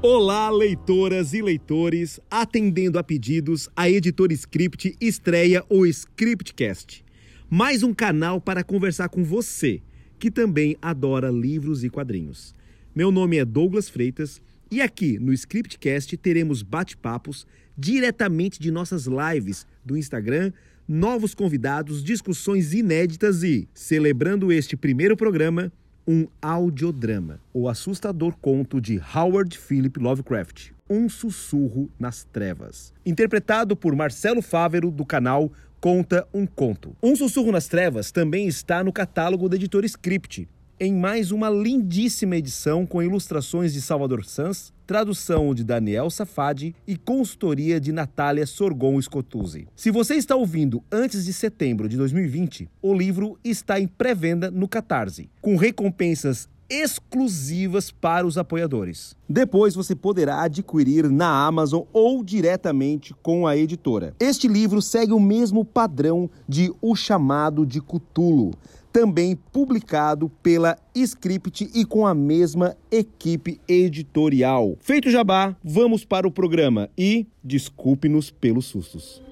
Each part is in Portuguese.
Olá, leitoras e leitores, atendendo a pedidos, a editora Script estreia o Scriptcast, mais um canal para conversar com você, que também adora livros e quadrinhos. Meu nome é Douglas Freitas e aqui no Scriptcast teremos bate-papos diretamente de nossas lives do Instagram, novos convidados, discussões inéditas e, celebrando este primeiro programa, um audiodrama, o assustador conto de Howard Philip Lovecraft, Um Sussurro nas Trevas, interpretado por Marcelo Fávero do canal Conta um Conto. Um Sussurro nas Trevas também está no catálogo da editora Script, em mais uma lindíssima edição com ilustrações de Salvador Sanz, tradução de Daniel Safadi e consultoria de Natália Sorgon Scotuzzi. Se você está ouvindo antes de setembro de 2020, o livro está em pré-venda no Catarse, com recompensas exclusivas para os apoiadores. Depois você poderá adquirir na Amazon ou diretamente com a editora. Este livro segue o mesmo padrão de O Chamado de Cutulo também publicado pela Script e com a mesma equipe editorial. Feito jabá, vamos para o programa e desculpe-nos pelos sustos.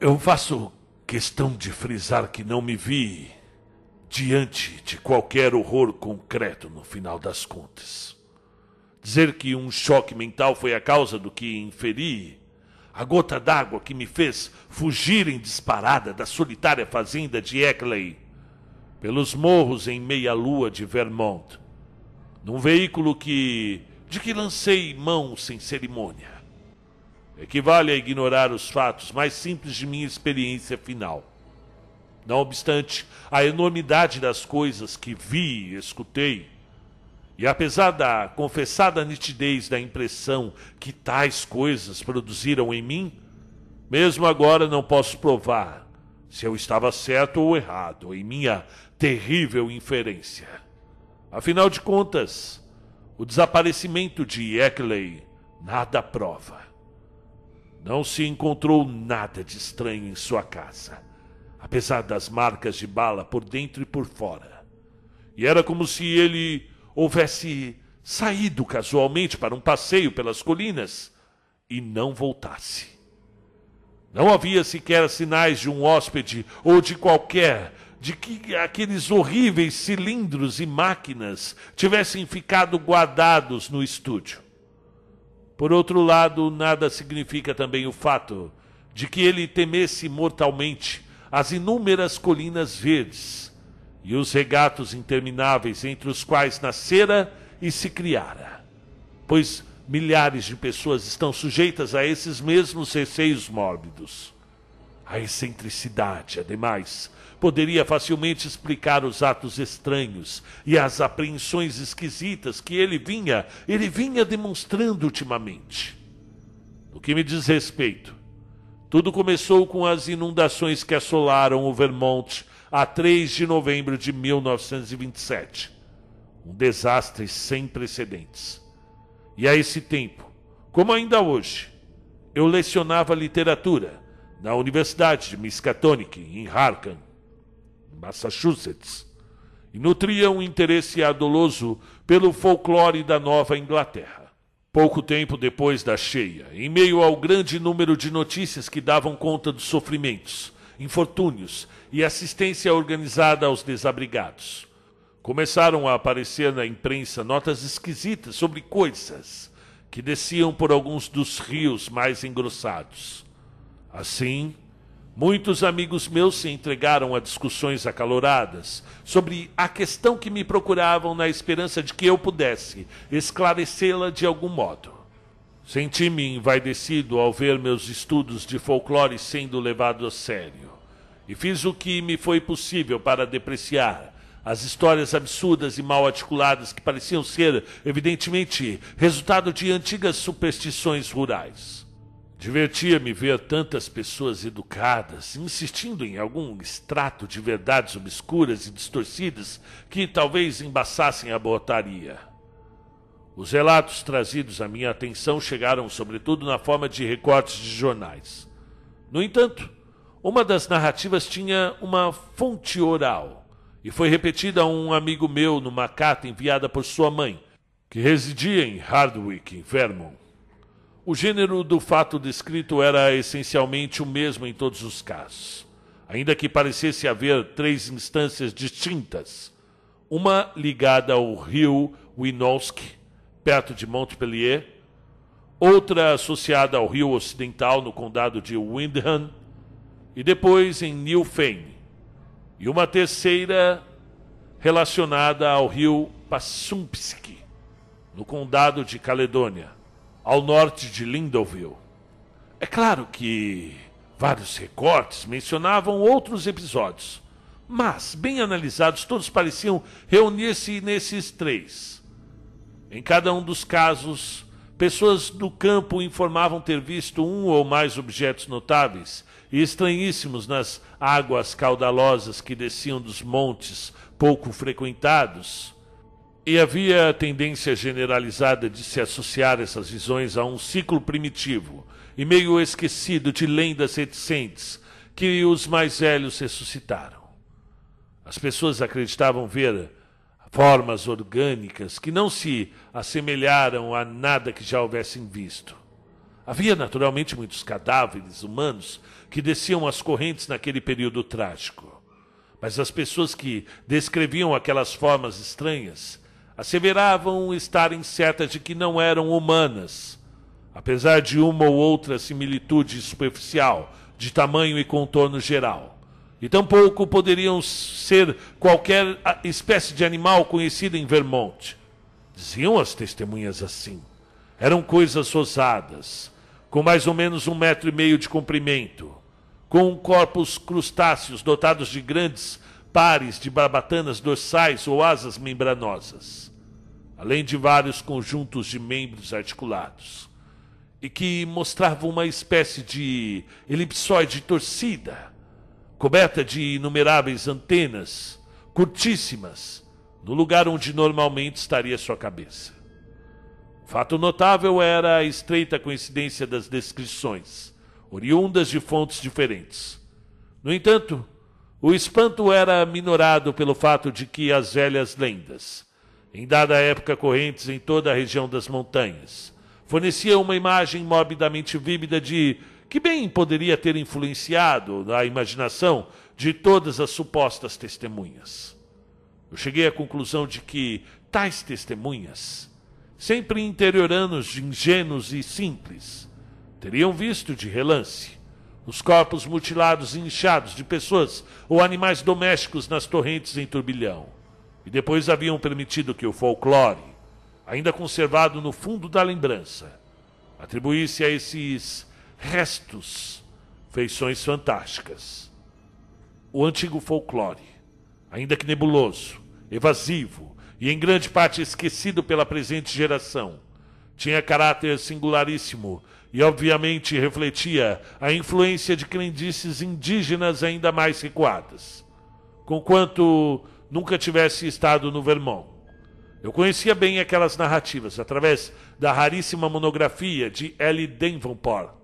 Eu faço questão de frisar que não me vi diante de qualquer horror concreto no final das contas. Dizer que um choque mental foi a causa do que inferi a gota d'água que me fez fugir em disparada da solitária fazenda de Eckley, pelos morros em meia-lua de Vermont, num veículo que de que lancei mão sem cerimônia. Equivale a ignorar os fatos mais simples de minha experiência final. Não obstante a enormidade das coisas que vi e escutei, e apesar da confessada nitidez da impressão que tais coisas produziram em mim, mesmo agora não posso provar se eu estava certo ou errado em minha terrível inferência. Afinal de contas, o desaparecimento de Eckley nada prova. Não se encontrou nada de estranho em sua casa, apesar das marcas de bala por dentro e por fora. E era como se ele houvesse saído casualmente para um passeio pelas colinas e não voltasse. Não havia sequer sinais de um hóspede ou de qualquer de que aqueles horríveis cilindros e máquinas tivessem ficado guardados no estúdio. Por outro lado, nada significa também o fato de que ele temesse mortalmente as inúmeras colinas verdes e os regatos intermináveis entre os quais nascera e se criara. Pois milhares de pessoas estão sujeitas a esses mesmos receios mórbidos. A excentricidade, ademais, poderia facilmente explicar os atos estranhos e as apreensões esquisitas que ele vinha, ele vinha demonstrando ultimamente. No que me diz respeito, tudo começou com as inundações que assolaram o Vermont a 3 de novembro de 1927. Um desastre sem precedentes. E a esse tempo, como ainda hoje, eu lecionava literatura na Universidade de Miskatonic, em Harkan, Massachusetts, e nutria um interesse ardoroso pelo folclore da Nova Inglaterra. Pouco tempo depois da cheia, em meio ao grande número de notícias que davam conta dos sofrimentos, infortúnios e assistência organizada aos desabrigados. Começaram a aparecer na imprensa notas esquisitas sobre coisas que desciam por alguns dos rios mais engrossados. Assim, muitos amigos meus se entregaram a discussões acaloradas sobre a questão que me procuravam na esperança de que eu pudesse esclarecê-la de algum modo. Senti-me envaidecido ao ver meus estudos de folclore sendo levados a sério e fiz o que me foi possível para depreciar as histórias absurdas e mal articuladas que pareciam ser, evidentemente, resultado de antigas superstições rurais. Divertia-me ver tantas pessoas educadas insistindo em algum extrato de verdades obscuras e distorcidas que talvez embaçassem a botaria. Os relatos trazidos à minha atenção chegaram sobretudo na forma de recortes de jornais. No entanto, uma das narrativas tinha uma fonte oral e foi repetida a um amigo meu numa carta enviada por sua mãe, que residia em Hardwick, em Vermont. O gênero do fato descrito era essencialmente o mesmo em todos os casos, ainda que parecesse haver três instâncias distintas, uma ligada ao rio Winooski, perto de Montpellier, outra associada ao rio ocidental no condado de Windham, e depois em New Fane, e uma terceira relacionada ao rio Passumpski, no condado de Caledônia ao norte de Lindoville. É claro que vários recortes mencionavam outros episódios, mas, bem analisados, todos pareciam reunir-se nesses três. Em cada um dos casos, pessoas do campo informavam ter visto um ou mais objetos notáveis e estranhíssimos nas águas caudalosas que desciam dos montes pouco frequentados e havia a tendência generalizada de se associar essas visões a um ciclo primitivo e meio esquecido de lendas reticentes que os mais velhos ressuscitaram. As pessoas acreditavam ver formas orgânicas que não se assemelharam a nada que já houvessem visto. Havia naturalmente muitos cadáveres humanos que desciam as correntes naquele período trágico. Mas as pessoas que descreviam aquelas formas estranhas asseveravam estarem certas de que não eram humanas, apesar de uma ou outra similitude superficial, de tamanho e contorno geral. E tampouco poderiam ser qualquer espécie de animal conhecida em Vermont. Diziam as testemunhas assim. Eram coisas ousadas, com mais ou menos um metro e meio de comprimento, com corpos crustáceos dotados de grandes pares de barbatanas dorsais ou asas membranosas, além de vários conjuntos de membros articulados, e que mostravam uma espécie de elipsoide torcida, coberta de inumeráveis antenas, curtíssimas, no lugar onde normalmente estaria sua cabeça. Fato notável era a estreita coincidência das descrições, oriundas de fontes diferentes. No entanto, o espanto era minorado pelo fato de que as velhas lendas, em dada época correntes em toda a região das montanhas, forneciam uma imagem morbidamente vívida de que bem poderia ter influenciado a imaginação de todas as supostas testemunhas. Eu cheguei à conclusão de que tais testemunhas, sempre interioranos, ingênuos e simples, teriam visto de relance os corpos mutilados e inchados de pessoas ou animais domésticos nas torrentes em turbilhão. E depois haviam permitido que o folclore, ainda conservado no fundo da lembrança, atribuísse a esses restos feições fantásticas. O antigo folclore, ainda que nebuloso, evasivo e em grande parte esquecido pela presente geração, tinha caráter singularíssimo e obviamente refletia a influência de crendices indígenas ainda mais recuadas. Conquanto nunca tivesse estado no Vermont. Eu conhecia bem aquelas narrativas através da raríssima monografia de L. Davenport,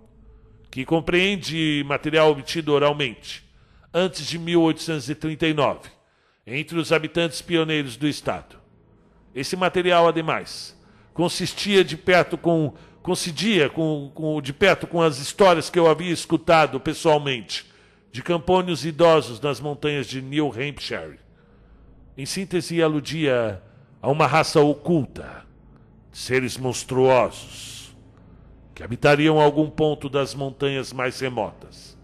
que compreende material obtido oralmente, antes de 1839, entre os habitantes pioneiros do Estado. Esse material, ademais, consistia de perto com coincidia com, com, de perto com as histórias que eu havia escutado pessoalmente de campônios idosos nas montanhas de New Hampshire. Em síntese, aludia a uma raça oculta, de seres monstruosos, que habitariam algum ponto das montanhas mais remotas.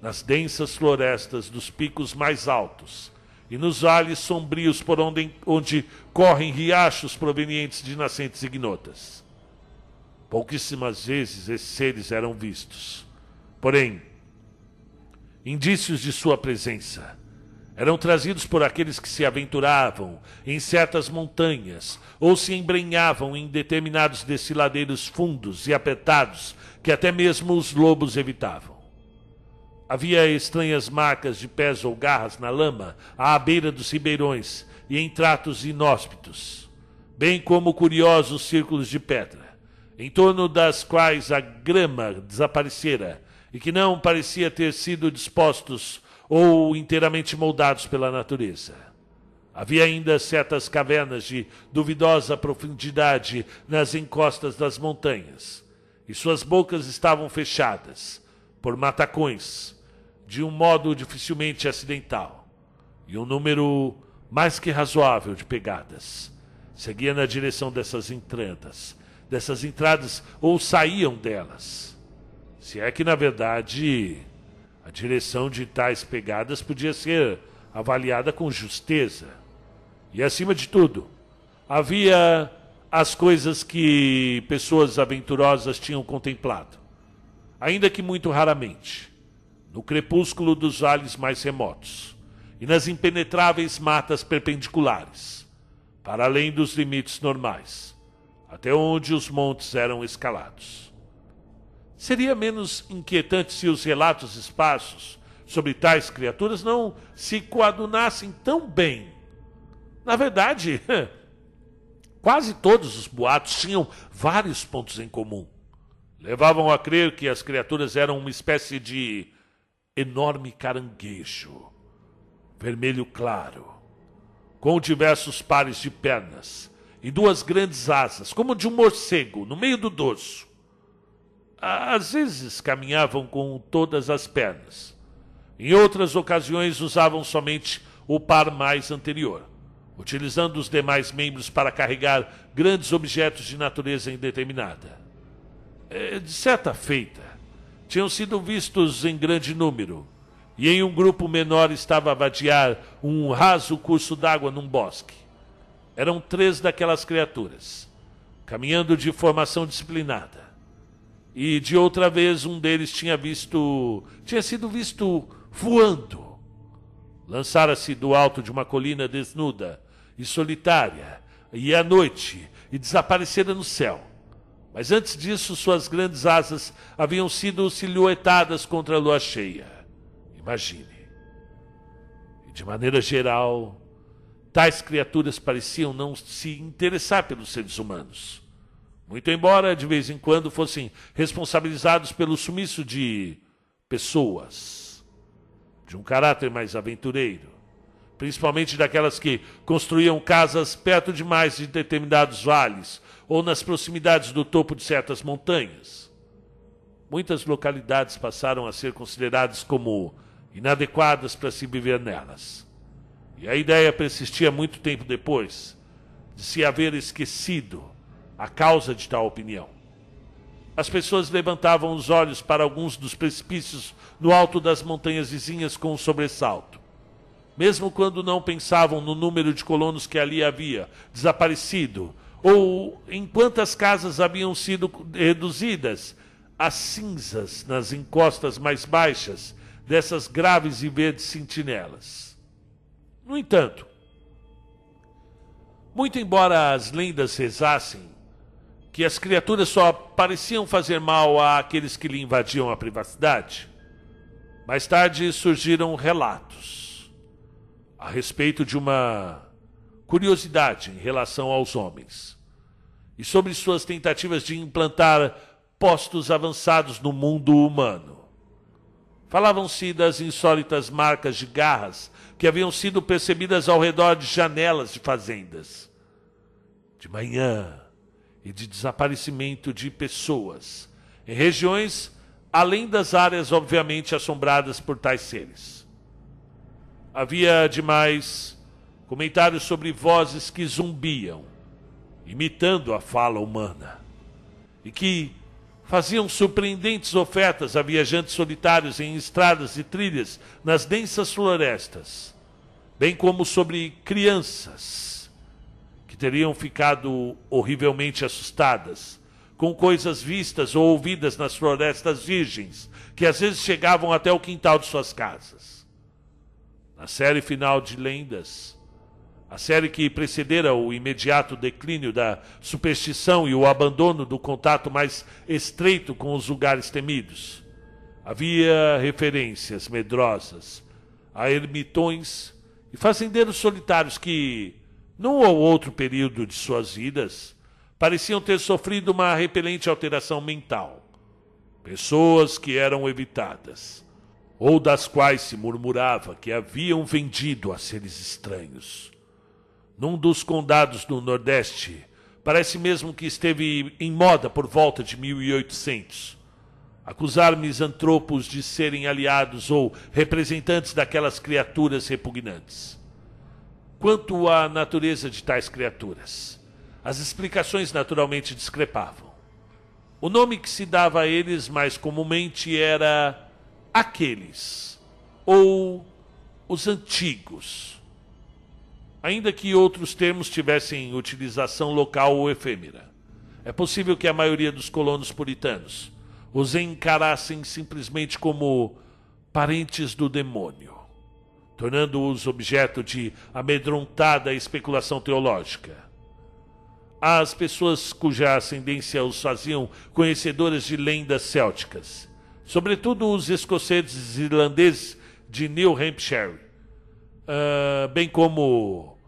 Nas densas florestas dos picos mais altos e nos vales sombrios por onde, onde correm riachos provenientes de nascentes ignotas Pouquíssimas vezes esses seres eram vistos. Porém, indícios de sua presença eram trazidos por aqueles que se aventuravam em certas montanhas ou se embrenhavam em determinados desfiladeiros fundos e apertados que até mesmo os lobos evitavam. Havia estranhas marcas de pés ou garras na lama à beira dos ribeirões e em tratos inóspitos, bem como curiosos círculos de pedra em torno das quais a grama desaparecera e que não parecia ter sido dispostos ou inteiramente moldados pela natureza. Havia ainda certas cavernas de duvidosa profundidade nas encostas das montanhas, e suas bocas estavam fechadas por matacões, de um modo dificilmente acidental, e um número mais que razoável de pegadas seguia na direção dessas entradas, dessas entradas ou saíam delas. Se é que na verdade a direção de tais pegadas podia ser avaliada com justeza. E acima de tudo, havia as coisas que pessoas aventurosas tinham contemplado, ainda que muito raramente, no crepúsculo dos vales mais remotos e nas impenetráveis matas perpendiculares, para além dos limites normais, até onde os montes eram escalados. Seria menos inquietante se os relatos esparsos sobre tais criaturas não se coadunassem tão bem. Na verdade, quase todos os boatos tinham vários pontos em comum. Levavam a crer que as criaturas eram uma espécie de enorme caranguejo vermelho claro, com diversos pares de pernas e duas grandes asas, como de um morcego, no meio do dorso. Às vezes caminhavam com todas as pernas. Em outras ocasiões usavam somente o par mais anterior, utilizando os demais membros para carregar grandes objetos de natureza indeterminada. É, de certa feita, tinham sido vistos em grande número e em um grupo menor estava a vadiar um raso curso d'água num bosque. Eram três daquelas criaturas, caminhando de formação disciplinada. E de outra vez um deles tinha visto, tinha sido visto voando. Lançara-se do alto de uma colina desnuda e solitária, e à noite, e desaparecera no céu. Mas antes disso, suas grandes asas haviam sido silhuetadas contra a lua cheia. Imagine. E de maneira geral, tais criaturas pareciam não se interessar pelos seres humanos. Muito embora de vez em quando fossem responsabilizados pelo sumiço de pessoas de um caráter mais aventureiro, principalmente daquelas que construíam casas perto demais de determinados vales ou nas proximidades do topo de certas montanhas. Muitas localidades passaram a ser consideradas como inadequadas para se viver nelas. E a ideia persistia muito tempo depois de se haver esquecido a causa de tal opinião. As pessoas levantavam os olhos para alguns dos precipícios no alto das montanhas vizinhas com um sobressalto. Mesmo quando não pensavam no número de colonos que ali havia desaparecido, ou em quantas casas haviam sido reduzidas a cinzas nas encostas mais baixas dessas graves e verdes sentinelas. No entanto, muito embora as lendas rezassem que as criaturas só pareciam fazer mal àqueles que lhe invadiam a privacidade, mais tarde surgiram relatos a respeito de uma curiosidade em relação aos homens e sobre suas tentativas de implantar postos avançados no mundo humano. Falavam-se das insólitas marcas de garras que haviam sido percebidas ao redor de janelas de fazendas. De manhã e de desaparecimento de pessoas em regiões além das áreas obviamente assombradas por tais seres. Havia demais comentários sobre vozes que zumbiam, imitando a fala humana, e que faziam surpreendentes ofertas a viajantes solitários em estradas e trilhas nas densas florestas, bem como sobre crianças que teriam ficado horrivelmente assustadas com coisas vistas ou ouvidas nas florestas virgens, que às vezes chegavam até o quintal de suas casas. Na série final de lendas, a série que precedera o imediato declínio da superstição e o abandono do contato mais estreito com os lugares temidos. Havia referências medrosas a ermitões e fazendeiros solitários que, num ou outro período de suas vidas, pareciam ter sofrido uma repelente alteração mental. Pessoas que eram evitadas, ou das quais se murmurava que haviam vendido a seres estranhos. Num dos condados do Nordeste, parece mesmo que esteve em moda por volta de 1800. Acusar misantropos de serem aliados ou representantes daquelas criaturas repugnantes. Quanto à natureza de tais criaturas, as explicações naturalmente discrepavam. O nome que se dava a eles mais comumente era aqueles ou os antigos, ainda que outros termos tivessem utilização local ou efêmera. É possível que a maioria dos colonos puritanos os encarassem simplesmente como parentes do demônio, tornando-os objeto de amedrontada especulação teológica. As pessoas cuja ascendência os faziam conhecedoras de lendas célticas sobretudo os escoceses e irlandeses de New Hampshire, uh, bem como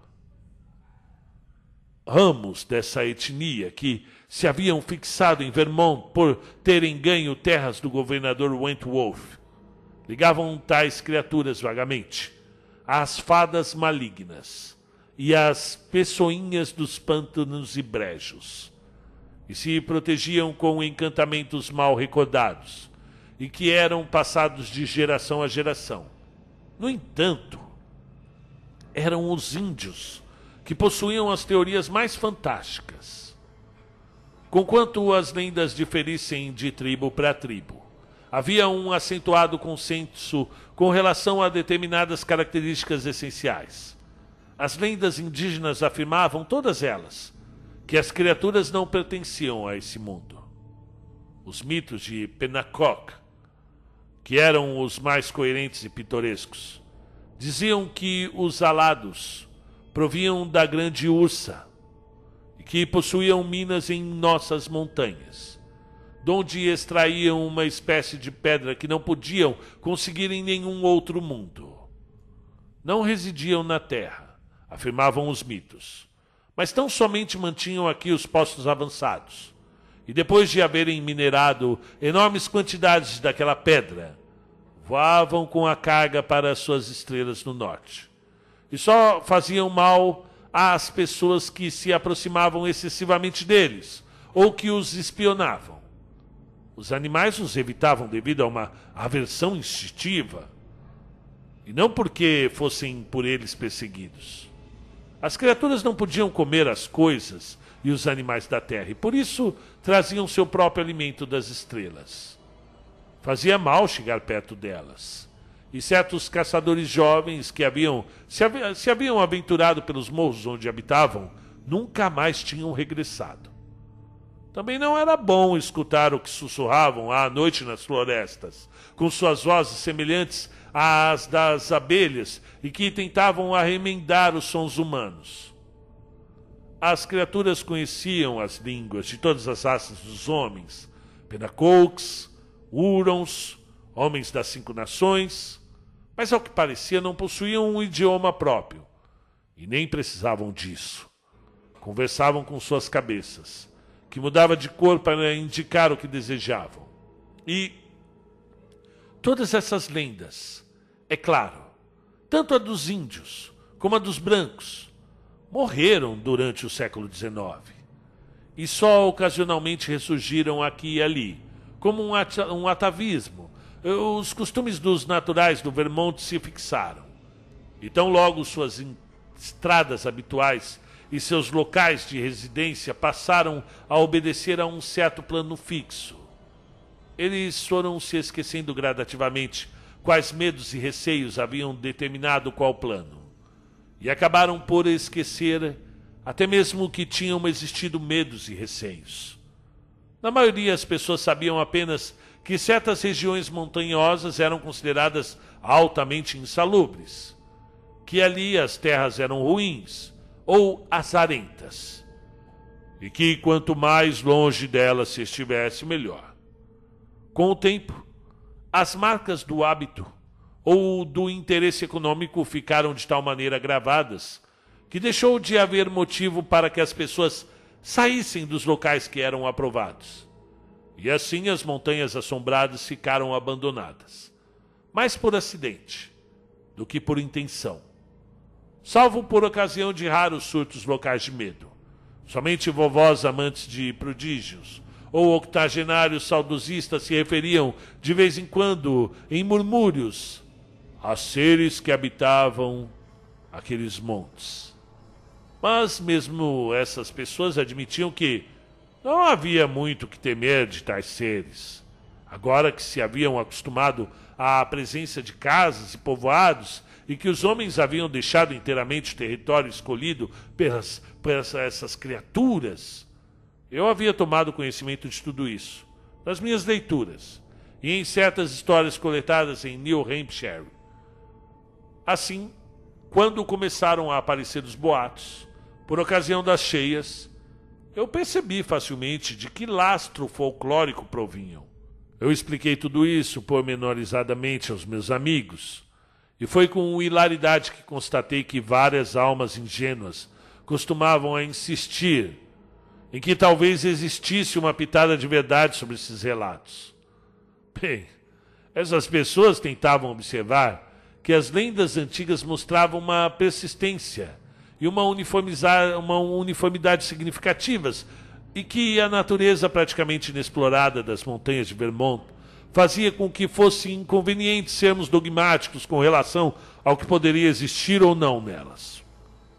ramos dessa etnia que se haviam fixado em Vermont por terem ganho terras do governador Wentworth. Ligavam tais criaturas vagamente às fadas malignas e às pessoinhas dos pântanos e brejos, e se protegiam com encantamentos mal recordados e que eram passados de geração a geração. No entanto, eram os índios que possuíam as teorias mais fantásticas. Conquanto as lendas diferissem de tribo para tribo, havia um acentuado consenso com relação a determinadas características essenciais. As lendas indígenas afirmavam, todas elas, que as criaturas não pertenciam a esse mundo. Os mitos de Pennacock que eram os mais coerentes e pitorescos, diziam que os alados proviam da grande ursa e que possuíam minas em nossas montanhas, donde extraíam uma espécie de pedra que não podiam conseguir em nenhum outro mundo. Não residiam na terra, afirmavam os mitos, mas tão somente mantinham aqui os postos avançados e depois de haverem minerado enormes quantidades daquela pedra, voavam com a carga para as suas estrelas no norte. E só faziam mal às pessoas que se aproximavam excessivamente deles ou que os espionavam. Os animais os evitavam devido a uma aversão instintiva e não porque fossem por eles perseguidos. As criaturas não podiam comer as coisas e os animais da terra, e por isso traziam seu próprio alimento das estrelas. Fazia mal chegar perto delas. E certos caçadores jovens que haviam se, haviam se haviam aventurado pelos morros onde habitavam nunca mais tinham regressado. Também não era bom escutar o que sussurravam à noite nas florestas, com suas vozes semelhantes às das abelhas e que tentavam arremendar os sons humanos. As criaturas conheciam as línguas de todas as raças dos homens: Penacouks, Hurons, homens das cinco nações, mas ao que parecia não possuíam um idioma próprio e nem precisavam disso. Conversavam com suas cabeças, que mudava de cor para indicar o que desejavam. E todas essas lendas, é claro, tanto a dos índios como a dos brancos, morreram durante o século XIX e só ocasionalmente ressurgiram aqui e ali, como um, at um atavismo. Os costumes dos naturais do Vermont se fixaram. Então, logo suas estradas habituais e seus locais de residência passaram a obedecer a um certo plano fixo. Eles foram se esquecendo gradativamente quais medos e receios haviam determinado qual plano e acabaram por esquecer até mesmo que tinham existido medos e receios. Na maioria, as pessoas sabiam apenas que certas regiões montanhosas eram consideradas altamente insalubres, que ali as terras eram ruins ou azarentas, e que quanto mais longe delas se estivesse, melhor. Com o tempo, as marcas do hábito ou do interesse econômico ficaram de tal maneira gravadas que deixou de haver motivo para que as pessoas saíssem dos locais que eram aprovados. E assim as montanhas assombradas ficaram abandonadas, mais por acidente do que por intenção. Salvo por ocasião de raros surtos locais de medo. Somente vovós amantes de prodígios ou octogenários saudosistas se referiam de vez em quando, em murmúrios, a seres que habitavam aqueles montes. Mas mesmo essas pessoas admitiam que não havia muito que temer de tais seres. Agora que se haviam acostumado à presença de casas e povoados e que os homens haviam deixado inteiramente o território escolhido pelas, pelas essas criaturas, eu havia tomado conhecimento de tudo isso, nas minhas leituras e em certas histórias coletadas em New Hampshire. Assim, quando começaram a aparecer os boatos, por ocasião das cheias, eu percebi facilmente de que lastro folclórico provinham. Eu expliquei tudo isso pormenorizadamente aos meus amigos, e foi com hilaridade que constatei que várias almas ingênuas costumavam a insistir em que talvez existisse uma pitada de verdade sobre esses relatos. Bem, essas pessoas tentavam observar que as lendas antigas mostravam uma persistência e uma, uma uniformidade significativas, e que a natureza praticamente inexplorada das montanhas de Vermont fazia com que fosse inconveniente sermos dogmáticos com relação ao que poderia existir ou não nelas.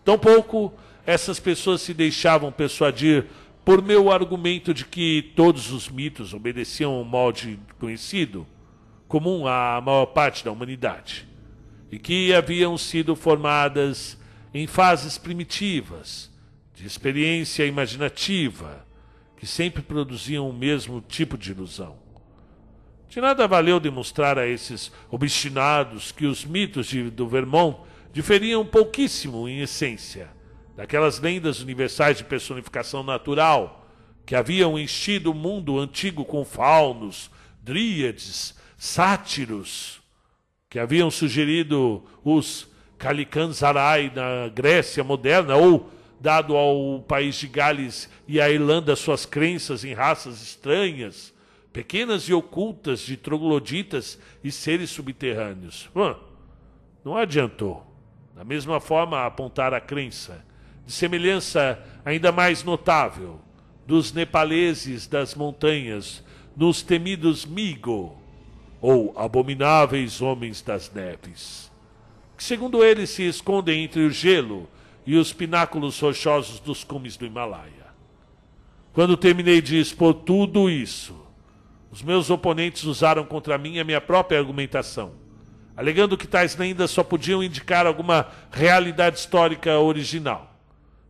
Tampouco essas pessoas se deixavam persuadir por meu argumento de que todos os mitos obedeciam ao molde conhecido, comum à maior parte da humanidade, e que haviam sido formadas em fases primitivas, de experiência imaginativa, que sempre produziam o mesmo tipo de ilusão. De nada valeu demonstrar a esses obstinados que os mitos de, do Vermont diferiam pouquíssimo em essência daquelas lendas universais de personificação natural que haviam enchido o mundo antigo com faunos, dríades, sátiros, que haviam sugerido os Kalikanzarai na Grécia moderna, ou dado ao país de Gales e à Irlanda suas crenças em raças estranhas, pequenas e ocultas de trogloditas e seres subterrâneos. Hum, não adiantou. Da mesma forma, apontar a crença de semelhança ainda mais notável dos nepaleses das montanhas, nos temidos Migo, ou abomináveis homens das neves, que segundo eles se escondem entre o gelo e os pináculos rochosos dos cumes do Himalaia. Quando terminei de expor tudo isso, os meus oponentes usaram contra mim a minha própria argumentação, alegando que tais lendas só podiam indicar alguma realidade histórica original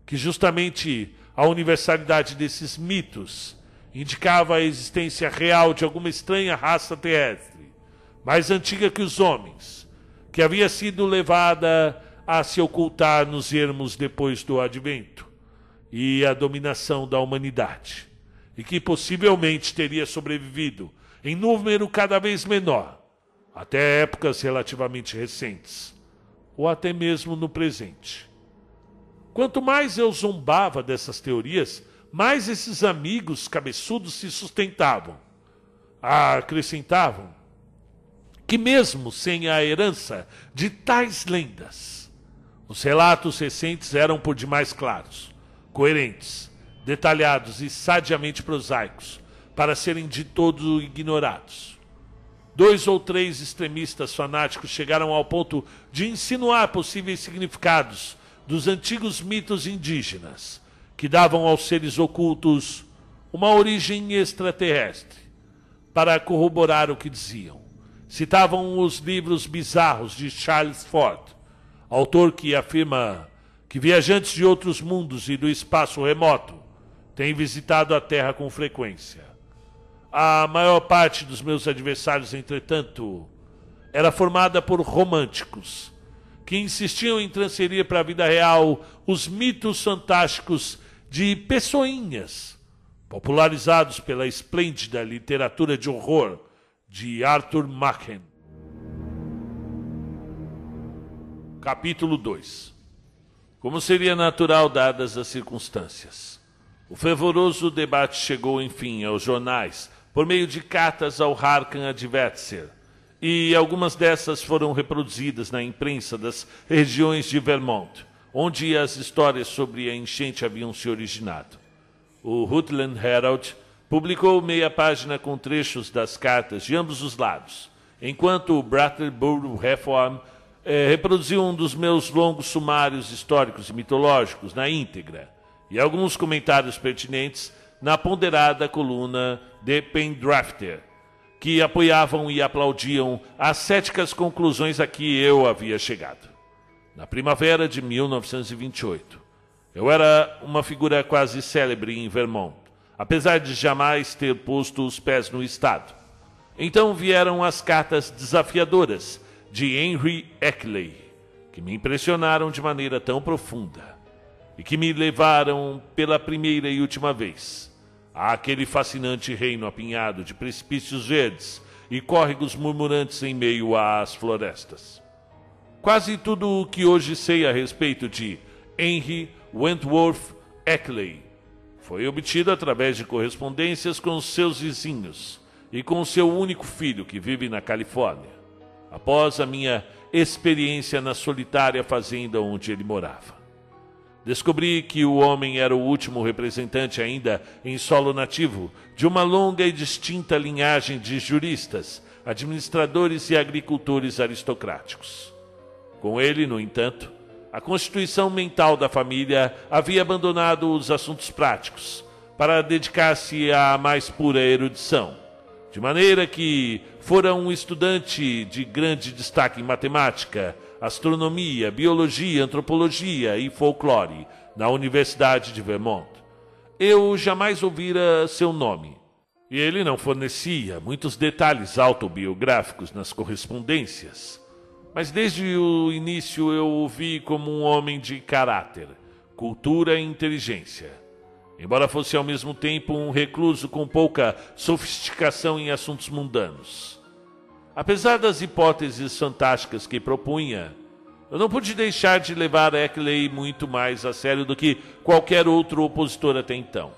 que justamente a universalidade desses mitos indicava a existência real de alguma estranha raça terrestre, mais antiga que os homens, que havia sido levada a se ocultar nos ermos depois do advento e a dominação da humanidade, e que possivelmente teria sobrevivido em número cada vez menor até épocas relativamente recentes, ou até mesmo no presente. Quanto mais eu zombava dessas teorias, mais esses amigos cabeçudos se sustentavam. Acrescentavam que, mesmo sem a herança de tais lendas, os relatos recentes eram por demais claros, coerentes, detalhados e sadiamente prosaicos para serem de todo ignorados. Dois ou três extremistas fanáticos chegaram ao ponto de insinuar possíveis significados dos antigos mitos indígenas, que davam aos seres ocultos uma origem extraterrestre, para corroborar o que diziam. Citavam os livros bizarros de Charles Ford, autor que afirma que viajantes de outros mundos e do espaço remoto têm visitado a Terra com frequência. A maior parte dos meus adversários, entretanto, era formada por românticos que insistiam em transferir para a vida real os mitos fantásticos de pessoinhas, popularizados pela esplêndida literatura de horror de Arthur Machen. Capítulo 2 Como seria natural dadas as circunstâncias? O fervoroso debate chegou, enfim, aos jornais, por meio de cartas ao Harkan Advertiser, e algumas dessas foram reproduzidas na imprensa das regiões de Vermont, onde as histórias sobre a enchente haviam se originado. O Rutland Herald publicou meia página com trechos das cartas de ambos os lados, enquanto o Brattleboro Reform eh, reproduziu um dos meus longos sumários históricos e mitológicos na íntegra, e alguns comentários pertinentes na ponderada coluna de Pendrafter, que apoiavam e aplaudiam as céticas conclusões a que eu havia chegado. Na primavera de 1928, eu era uma figura quase célebre em Vermont, apesar de jamais ter posto os pés no estado. Então vieram as cartas desafiadoras de Henry Eckley, que me impressionaram de maneira tão profunda e que me levaram pela primeira e última vez àquele fascinante reino apinhado de precipícios verdes e córregos murmurantes em meio às florestas. Quase tudo o que hoje sei a respeito de Henry Wentworth Eckley foi obtido através de correspondências com seus vizinhos e com seu único filho que vive na Califórnia, após a minha experiência na solitária fazenda onde ele morava. Descobri que o homem era o último representante ainda em solo nativo de uma longa e distinta linhagem de juristas, administradores e agricultores aristocráticos. Com ele, no entanto, a constituição mental da família havia abandonado os assuntos práticos para dedicar-se à mais pura erudição, de maneira que fora um estudante de grande destaque em matemática, astronomia, biologia, antropologia e folclore na Universidade de Vermont. Eu jamais ouvira seu nome. E ele não fornecia muitos detalhes autobiográficos nas correspondências. Mas desde o início eu o vi como um homem de caráter, cultura e inteligência. Embora fosse ao mesmo tempo um recluso com pouca sofisticação em assuntos mundanos. Apesar das hipóteses fantásticas que propunha, eu não pude deixar de levar Eckley muito mais a sério do que qualquer outro opositor até então.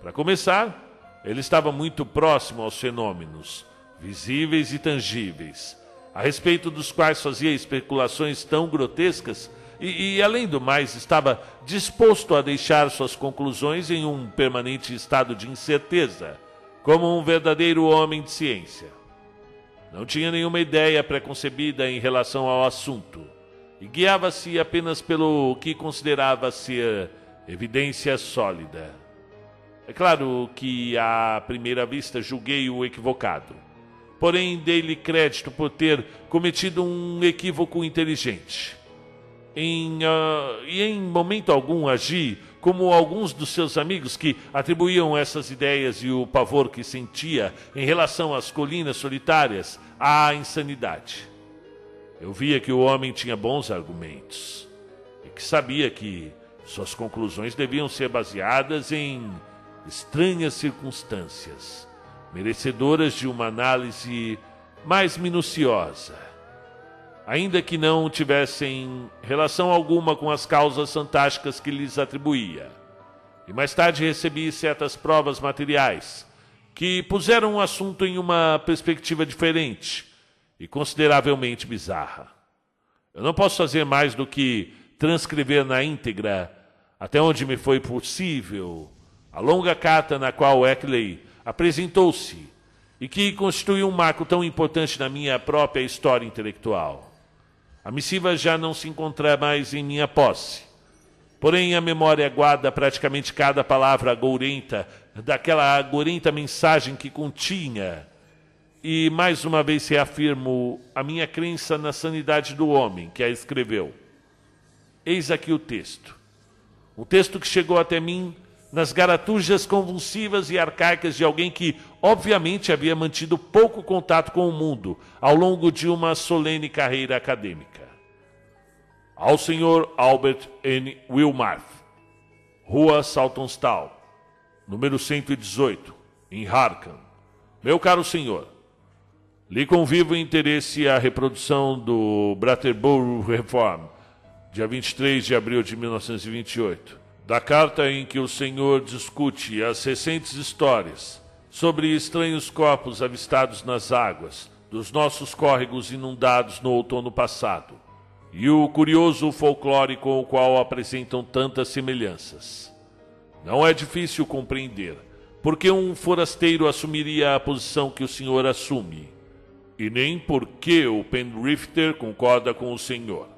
Para começar, ele estava muito próximo aos fenômenos, visíveis e tangíveis, a respeito dos quais fazia especulações tão grotescas e, e, além do mais, estava disposto a deixar suas conclusões em um permanente estado de incerteza, como um verdadeiro homem de ciência. Não tinha nenhuma ideia preconcebida em relação ao assunto e guiava-se apenas pelo que considerava ser evidência sólida. É claro que à primeira vista julguei-o equivocado, porém dei-lhe crédito por ter cometido um equívoco inteligente. Em, uh, e em momento algum agi como alguns dos seus amigos que atribuíam essas ideias e o pavor que sentia em relação às colinas solitárias à insanidade. Eu via que o homem tinha bons argumentos e que sabia que suas conclusões deviam ser baseadas em estranhas circunstâncias, merecedoras de uma análise mais minuciosa ainda que não tivessem relação alguma com as causas fantásticas que lhes atribuía. E mais tarde recebi certas provas materiais que puseram o assunto em uma perspectiva diferente e consideravelmente bizarra. Eu não posso fazer mais do que transcrever na íntegra, até onde me foi possível, a longa carta na qual Eckley apresentou-se e que constituiu um marco tão importante na minha própria história intelectual. A missiva já não se encontra mais em minha posse. Porém, a memória guarda praticamente cada palavra agourenta daquela agourenta mensagem que continha. E mais uma vez reafirmo a minha crença na sanidade do homem que a escreveu. Eis aqui o texto. O texto que chegou até mim nas garatujas convulsivas e arcaicas de alguém que, obviamente, havia mantido pouco contato com o mundo ao longo de uma solene carreira acadêmica. Ao Sr. Albert N. Wilmarth, Rua Saltonstall, número 118, em Harkham. Meu caro senhor, lhe convivo interesse a reprodução do Brattleboro Reform, dia 23 de abril de 1928 da carta em que o Senhor discute as recentes histórias sobre estranhos corpos avistados nas águas do dos nossos córregos inundados no outono passado e o curioso folclore com o qual apresentam tantas semelhanças. Não é difícil compreender porque um forasteiro assumiria a posição que o senhor assume, e nem porque o Penrifter concorda com o senhor.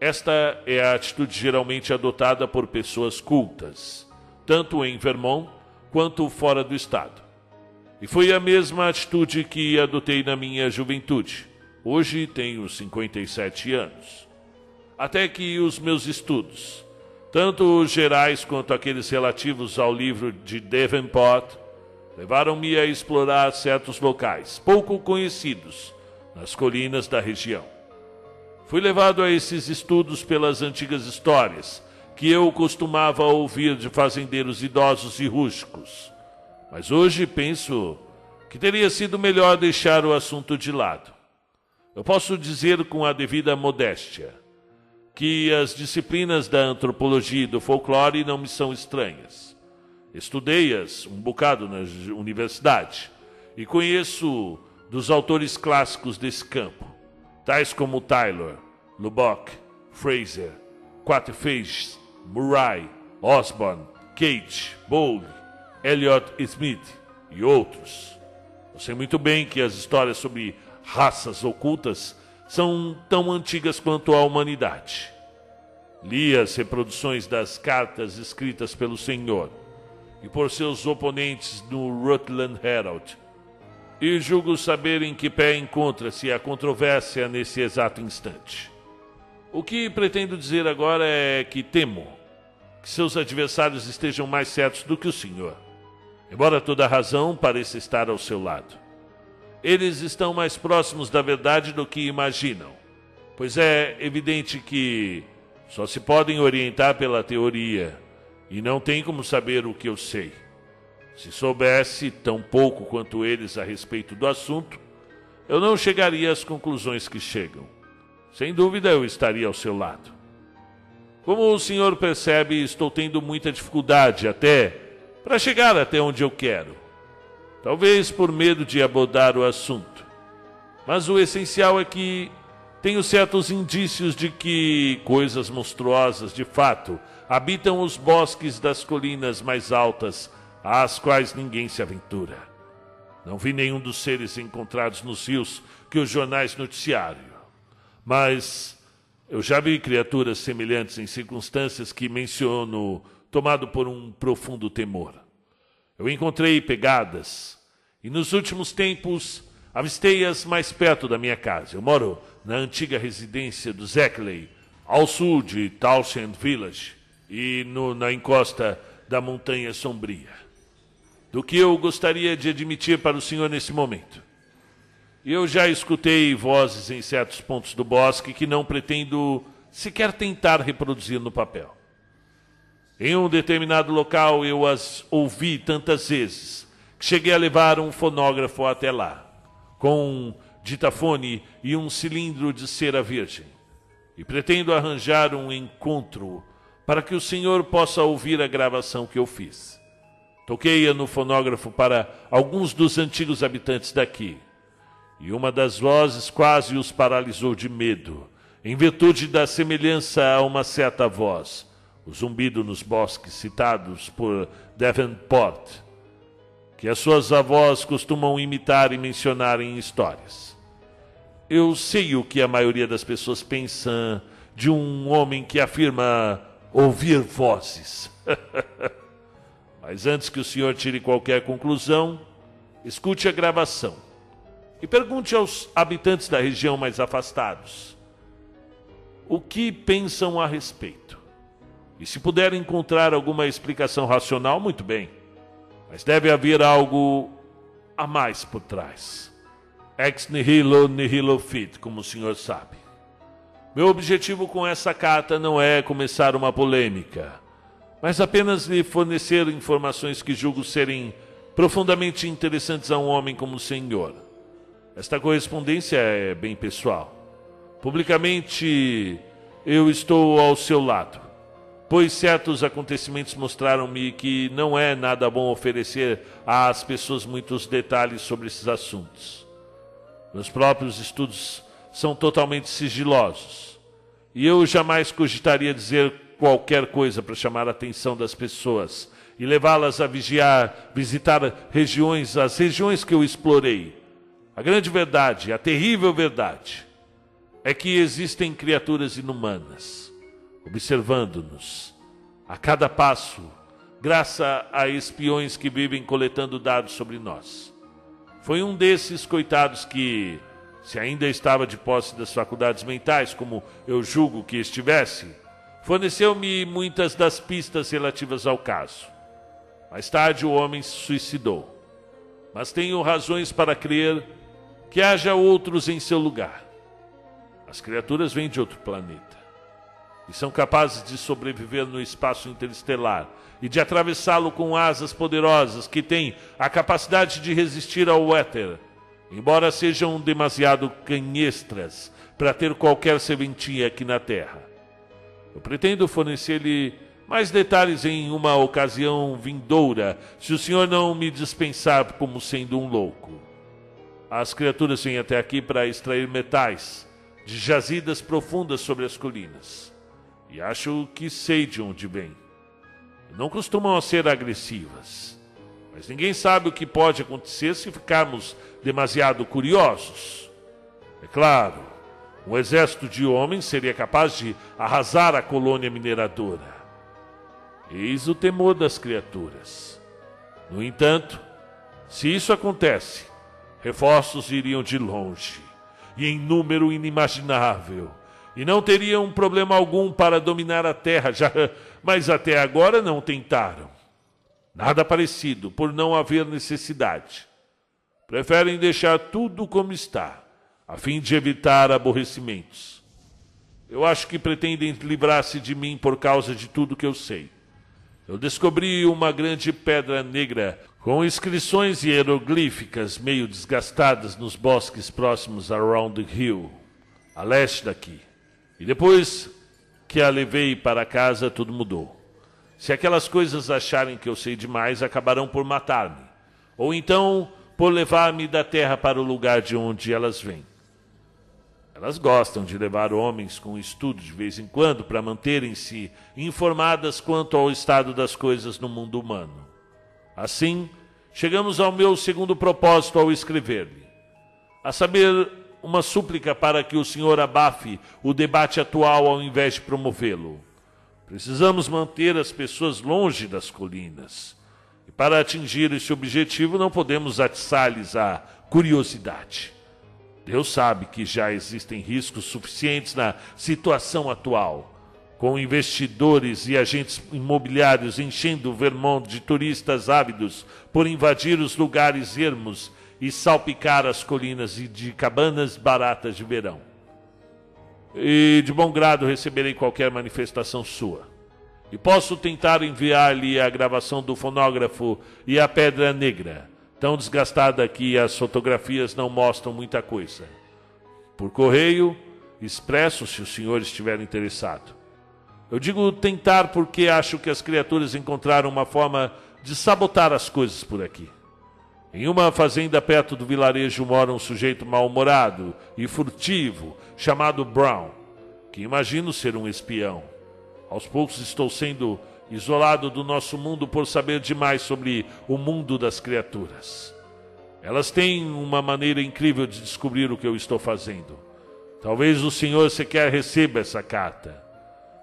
Esta é a atitude geralmente adotada por pessoas cultas, tanto em Vermont quanto fora do estado. E foi a mesma atitude que adotei na minha juventude Hoje tenho 57 anos. Até que os meus estudos, tanto os gerais quanto aqueles relativos ao livro de Davenport, levaram-me a explorar certos locais pouco conhecidos nas colinas da região. Fui levado a esses estudos pelas antigas histórias que eu costumava ouvir de fazendeiros idosos e rústicos. Mas hoje penso que teria sido melhor deixar o assunto de lado. Eu posso dizer com a devida modéstia que as disciplinas da antropologia e do folclore não me são estranhas. Estudei-as um bocado na universidade e conheço dos autores clássicos desse campo, tais como Taylor, Lubbock, Fraser, Quatrefages, Murray, Osborne, Cage, Bowley, Elliot Smith e outros. Eu sei muito bem que as histórias sobre raças ocultas são tão antigas quanto a humanidade. Li as reproduções das cartas escritas pelo Senhor e por seus oponentes no Rutland Herald, e julgo saber em que pé encontra-se a controvérsia nesse exato instante. O que pretendo dizer agora é que temo que seus adversários estejam mais certos do que o Senhor, embora toda a razão pareça estar ao seu lado eles estão mais próximos da verdade do que imaginam, pois é evidente que só se podem orientar pela teoria e não tem como saber o que eu sei. Se soubesse tão pouco quanto eles a respeito do assunto, eu não chegaria às conclusões que chegam. Sem dúvida, eu estaria ao seu lado. Como o senhor percebe, estou tendo muita dificuldade até para chegar até onde eu quero talvez por medo de abordar o assunto. Mas o essencial é que tenho certos indícios de que coisas monstruosas, de fato, habitam os bosques das colinas mais altas, às quais ninguém se aventura. Não vi nenhum dos seres encontrados nos rios que os jornais noticiaram, mas eu já vi criaturas semelhantes em circunstâncias que menciono, tomado por um profundo temor. Eu encontrei pegadas e nos últimos tempos avistei-as mais perto da minha casa. Eu moro na antiga residência do Zeckley, ao sul de Townshend Village e no, na encosta da Montanha Sombria. Do que eu gostaria de admitir para o senhor nesse momento. Eu já escutei vozes em certos pontos do bosque que não pretendo sequer tentar reproduzir no papel. Em um determinado local eu as ouvi tantas vezes que cheguei a levar um fonógrafo até lá, com um ditafone e um cilindro de cera virgem. E pretendo arranjar um encontro para que o senhor possa ouvir a gravação que eu fiz. Toquei-a no fonógrafo para alguns dos antigos habitantes daqui, e uma das vozes quase os paralisou de medo, em virtude da semelhança a uma certa voz o zumbido nos bosques citados por Davenport, que as suas avós costumam imitar e mencionar em histórias. Eu sei o que a maioria das pessoas pensa de um homem que afirma ouvir vozes. Mas antes que o senhor tire qualquer conclusão, escute a gravação e pergunte aos habitantes da região mais afastados o que pensam a respeito. E se puder encontrar alguma explicação racional, muito bem. Mas deve haver algo a mais por trás. Ex nihilo nihilo fit, como o senhor sabe. Meu objetivo com essa carta não é começar uma polêmica, mas apenas lhe fornecer informações que julgo serem profundamente interessantes a um homem como o senhor. Esta correspondência é bem pessoal. Publicamente, eu estou ao seu lado pois certos acontecimentos mostraram-me que não é nada bom oferecer às pessoas muitos detalhes sobre esses assuntos. Meus próprios estudos são totalmente sigilosos. E eu jamais cogitaria dizer qualquer coisa para chamar a atenção das pessoas e levá-las a vigiar, visitar regiões, as regiões que eu explorei. A grande verdade, a terrível verdade, é que existem criaturas inumanas observando-nos a cada passo, graças a espiões que vivem coletando dados sobre nós. Foi um desses coitados que, se ainda estava de posse das faculdades mentais, como eu julgo que estivesse, forneceu-me muitas das pistas relativas ao caso. Mais tarde o homem se suicidou, mas tenho razões para crer que haja outros em seu lugar. As criaturas vêm de outro planeta e são capazes de sobreviver no espaço interestelar e de atravessá-lo com asas poderosas que têm a capacidade de resistir ao éter, embora sejam demasiado canhestras para ter qualquer serventia aqui na Terra. Eu pretendo fornecer-lhe mais detalhes em uma ocasião vindoura, se o senhor não me dispensar como sendo um louco. As criaturas vêm até aqui para extrair metais de jazidas profundas sobre as colinas. E acho que sei de onde vem. Não costumam ser agressivas. Mas ninguém sabe o que pode acontecer se ficarmos demasiado curiosos. É claro, um exército de homens seria capaz de arrasar a colônia mineradora. Eis o temor das criaturas. No entanto, se isso acontece, reforços iriam de longe e em número inimaginável, e não teriam problema algum para dominar a terra, já, mas até agora não tentaram. Nada parecido, por não haver necessidade. Preferem deixar tudo como está, a fim de evitar aborrecimentos. Eu acho que pretendem livrar-se de mim por causa de tudo que eu sei. Eu descobri uma grande pedra negra com inscrições hieroglíficas meio desgastadas nos bosques próximos a Round Hill, a leste daqui. E depois que a levei para casa, tudo mudou. Se aquelas coisas acharem que eu sei demais, acabarão por matar-me, ou então por levar-me da terra para o lugar de onde elas vêm. Elas gostam de levar homens com estudo de vez em quando para manterem-se informadas quanto ao estado das coisas no mundo humano. Assim, chegamos ao meu segundo propósito ao escrever-lhe, a saber, uma súplica para que o senhor abafe o debate atual ao invés de promovê-lo. Precisamos manter as pessoas longe das colinas. E para atingir esse objetivo, não podemos atiçar-lhes a curiosidade. Deus sabe que já existem riscos suficientes na situação atual com investidores e agentes imobiliários enchendo o Vermont de turistas ávidos por invadir os lugares ermos e salpicar as colinas de cabanas baratas de verão. E de bom grado receberei qualquer manifestação sua. E posso tentar enviar-lhe a gravação do fonógrafo e a pedra negra, tão desgastada que as fotografias não mostram muita coisa. Por correio, expresso se o senhor estiver interessado. Eu digo tentar porque acho que as criaturas encontraram uma forma de sabotar as coisas por aqui. Em uma fazenda perto do vilarejo mora um sujeito mal-humorado e furtivo chamado Brown, que imagino ser um espião. Aos poucos estou sendo isolado do nosso mundo por saber demais sobre o mundo das criaturas. Elas têm uma maneira incrível de descobrir o que eu estou fazendo. Talvez o senhor sequer receba essa carta.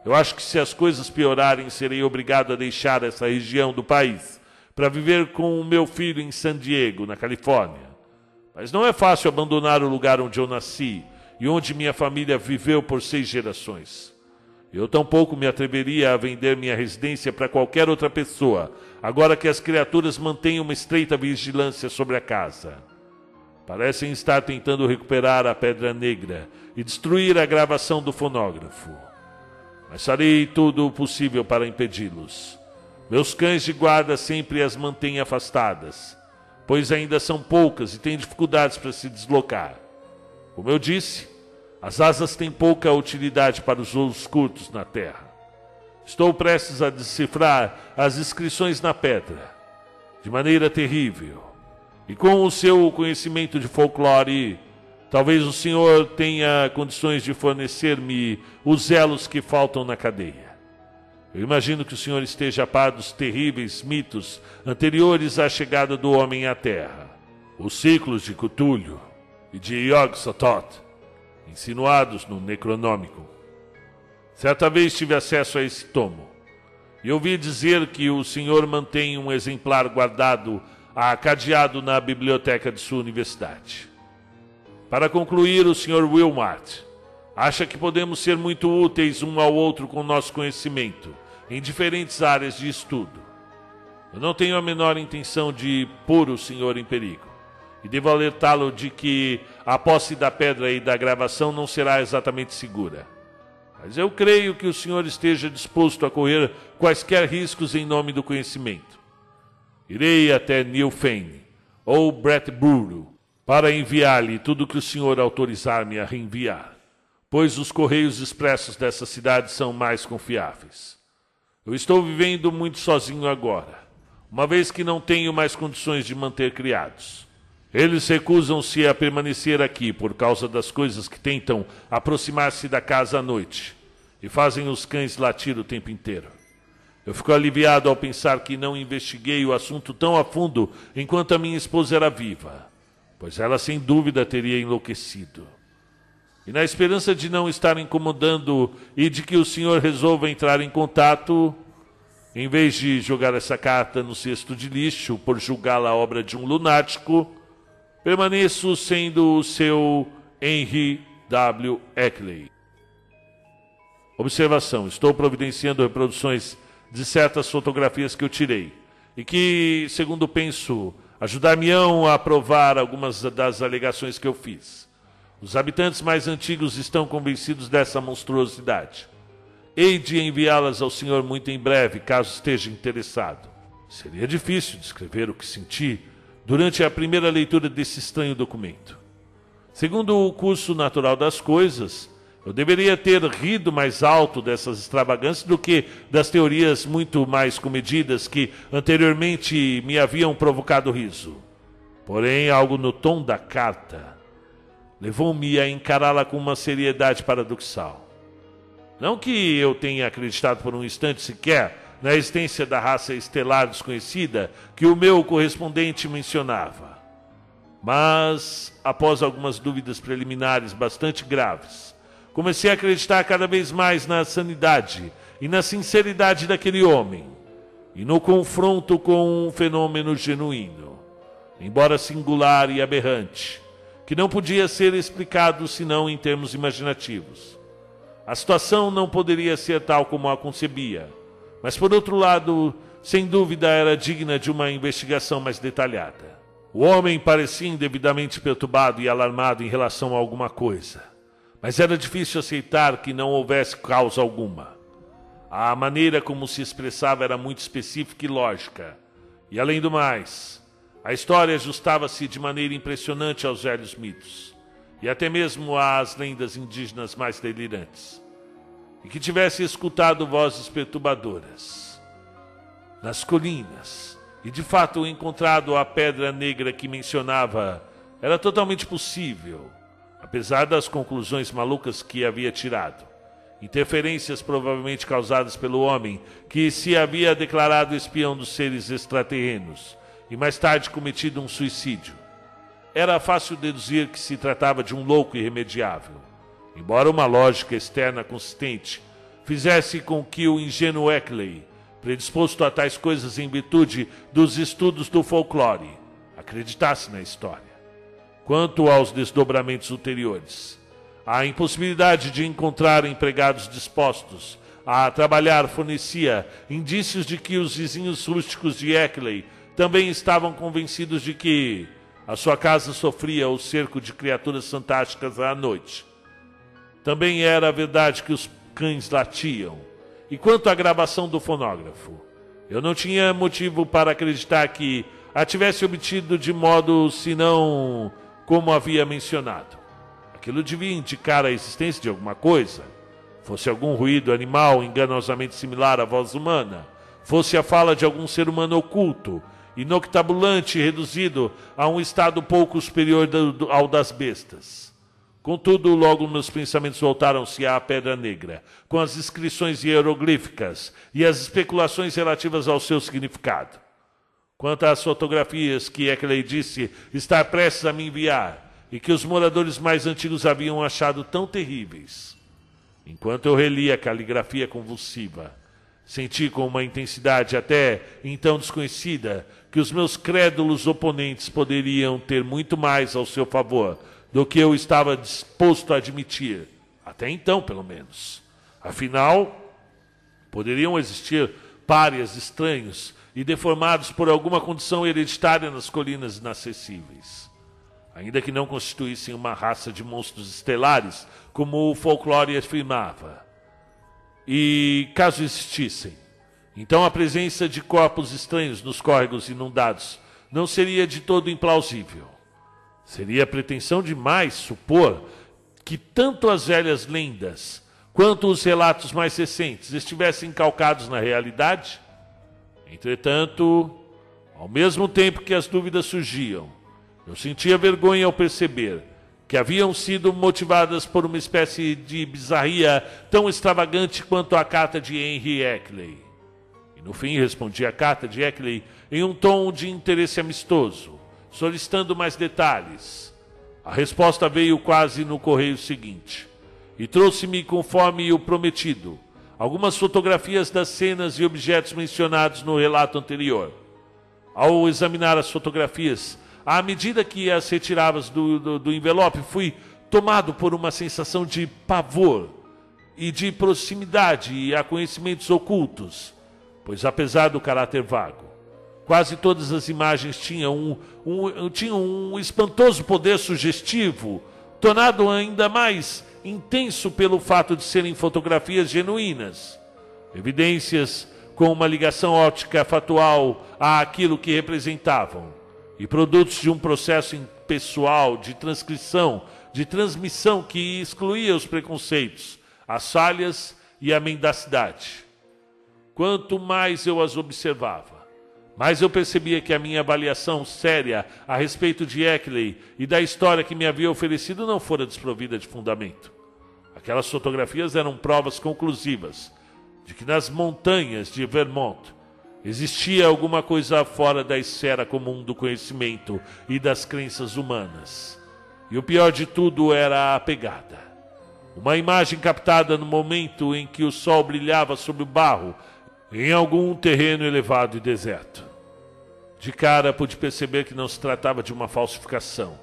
Eu acho que se as coisas piorarem, serei obrigado a deixar essa região do país para viver com o meu filho em San Diego, na Califórnia. Mas não é fácil abandonar o lugar onde eu nasci e onde minha família viveu por seis gerações. Eu tampouco me atreveria a vender minha residência para qualquer outra pessoa, agora que as criaturas mantêm uma estreita vigilância sobre a casa. Parecem estar tentando recuperar a Pedra Negra e destruir a gravação do fonógrafo mas farei tudo o possível para impedi-los. Meus cães de guarda sempre as mantêm afastadas, pois ainda são poucas e têm dificuldades para se deslocar. Como eu disse, as asas têm pouca utilidade para os voos curtos na terra. Estou prestes a decifrar as inscrições na pedra, de maneira terrível. E com o seu conhecimento de folclore, Talvez o Senhor tenha condições de fornecer-me os elos que faltam na cadeia. Eu imagino que o Senhor esteja a par dos terríveis mitos anteriores à chegada do homem à Terra. Os ciclos de Cthulhu e de Yog-Sothoth, insinuados no Necronômico. Certa vez tive acesso a esse tomo e ouvi dizer que o Senhor mantém um exemplar guardado cadeado na biblioteca de sua universidade. Para concluir, o Sr. Wilmart acha que podemos ser muito úteis um ao outro com nosso conhecimento em diferentes áreas de estudo. Eu não tenho a menor intenção de pôr o senhor em perigo e devo alertá-lo de que a posse da pedra e da gravação não será exatamente segura. Mas eu creio que o senhor esteja disposto a correr quaisquer riscos em nome do conhecimento. Irei até Newfane ou Bretburu para enviar-lhe tudo o que o senhor autorizar-me a reenviar, pois os correios expressos dessa cidade são mais confiáveis. Eu estou vivendo muito sozinho agora, uma vez que não tenho mais condições de manter criados. Eles recusam-se a permanecer aqui por causa das coisas que tentam aproximar-se da casa à noite e fazem os cães latir o tempo inteiro. Eu fico aliviado ao pensar que não investiguei o assunto tão a fundo enquanto a minha esposa era viva, pois ela sem dúvida teria enlouquecido. E na esperança de não estar incomodando e de que o senhor resolva entrar em contato, em vez de jogar essa carta no cesto de lixo por julgá-la obra de um lunático, permaneço sendo o seu Henry W. Eckley. Observação: estou providenciando reproduções de certas fotografias que eu tirei e que, segundo penso, ajudar-me-ão a provar algumas das alegações que eu fiz. Os habitantes mais antigos estão convencidos dessa monstruosidade. Hei de enviá-las ao senhor muito em breve, caso esteja interessado. Seria difícil descrever o que senti durante a primeira leitura desse estranho documento. Segundo o curso natural das coisas, eu deveria ter rido mais alto dessas extravagâncias do que das teorias muito mais comedidas que anteriormente me haviam provocado riso. Porém, algo no tom da carta levou-me a encará-la com uma seriedade paradoxal. Não que eu tenha acreditado por um instante sequer na existência da raça estelar desconhecida que o meu correspondente mencionava. Mas, após algumas dúvidas preliminares bastante graves, comecei a acreditar cada vez mais na sanidade e na sinceridade daquele homem, e no confronto com um fenômeno genuíno, embora singular e aberrante, que não podia ser explicado senão em termos imaginativos. A situação não poderia ser tal como a concebia, mas por outro lado, sem dúvida era digna de uma investigação mais detalhada. O homem parecia indevidamente perturbado e alarmado em relação a alguma coisa mas era difícil aceitar que não houvesse causa alguma. A maneira como se expressava era muito específica e lógica. E além do mais, a história ajustava-se de maneira impressionante aos velhos mitos e até mesmo às lendas indígenas mais delirantes. E que tivesse escutado vozes perturbadoras nas colinas e de fato encontrado a pedra negra que mencionava era totalmente possível apesar das conclusões malucas que havia tirado. Interferências provavelmente causadas pelo homem que se havia declarado espião dos seres extraterrenos e mais tarde cometido um suicídio. Era fácil deduzir que se tratava de um louco irremediável, embora uma lógica externa consistente fizesse com que o ingênuo Eckley, predisposto a tais coisas em virtude dos estudos do folclore, acreditasse na história. Quanto aos desdobramentos ulteriores, a impossibilidade de encontrar empregados dispostos a trabalhar fornecia indícios de que os vizinhos rústicos de Eckley também estavam convencidos de que a sua casa sofria o cerco de criaturas fantásticas à noite. Também era verdade que os cães latiam. E quanto à gravação do fonógrafo, eu não tinha motivo para acreditar que a tivesse obtido de modo, senão como havia mencionado. Aquilo devia indicar a existência de alguma coisa. Fosse algum ruído animal enganosamente similar à voz humana, fosse a fala de algum ser humano oculto, inoctabulante reduzido a um estado pouco superior ao das bestas. Contudo, logo meus pensamentos voltaram-se à Pedra Negra, com as inscrições hieroglíficas e as especulações relativas ao seu significado. Quanto às fotografias que Eckley disse estar prestes a me enviar e que os moradores mais antigos haviam achado tão terríveis. Enquanto eu relia a caligrafia convulsiva, senti com uma intensidade até então desconhecida que os meus crédulos oponentes poderiam ter muito mais ao seu favor do que eu estava disposto a admitir, até então, pelo menos. Afinal, poderiam existir párias estranhos e deformados por alguma condição hereditária nas colinas inacessíveis. Ainda que não constituíssem uma raça de monstros estelares, como o folclore afirmava. E caso existissem, então a presença de corpos estranhos nos córregos inundados não seria de todo implausível. Seria pretensão demais supor que tanto as velhas lendas quanto os relatos mais recentes estivessem calcados na realidade? Entretanto, ao mesmo tempo que as dúvidas surgiam, eu sentia vergonha ao perceber que haviam sido motivadas por uma espécie de bizarria tão extravagante quanto a carta de Henry Eckley. E no fim respondi à carta de Eckley em um tom de interesse amistoso, solicitando mais detalhes. A resposta veio quase no correio seguinte e trouxe-me conforme o prometido algumas fotografias das cenas e objetos mencionados no relato anterior. Ao examinar as fotografias, à medida que as retirava do, do, do envelope, fui tomado por uma sensação de pavor e de proximidade a conhecimentos ocultos, pois apesar do caráter vago, quase todas as imagens tinham um, um, tinham um espantoso poder sugestivo, tornado ainda mais intenso pelo fato de serem fotografias genuínas, evidências com uma ligação óptica fatual àquilo que representavam, e produtos de um processo pessoal de transcrição, de transmissão que excluía os preconceitos, as falhas e a mendacidade. Quanto mais eu as observava, mas eu percebia que a minha avaliação séria a respeito de Eckley e da história que me havia oferecido não fora desprovida de fundamento. Aquelas fotografias eram provas conclusivas de que nas montanhas de Vermont existia alguma coisa fora da esfera comum do conhecimento e das crenças humanas. E o pior de tudo era a pegada. Uma imagem captada no momento em que o sol brilhava sobre o barro em algum terreno elevado e deserto. De cara pude perceber que não se tratava de uma falsificação.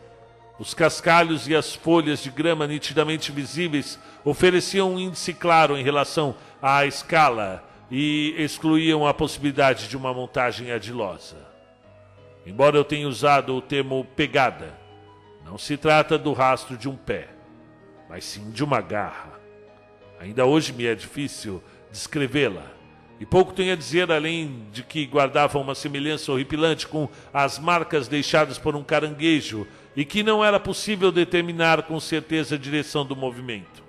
Os cascalhos e as folhas de grama nitidamente visíveis ofereciam um índice claro em relação à escala e excluíam a possibilidade de uma montagem adilosa. Embora eu tenha usado o termo pegada, não se trata do rastro de um pé, mas sim de uma garra. Ainda hoje me é difícil descrevê-la e pouco tenho a dizer além de que guardava uma semelhança horripilante com as marcas deixadas por um caranguejo e que não era possível determinar com certeza a direção do movimento.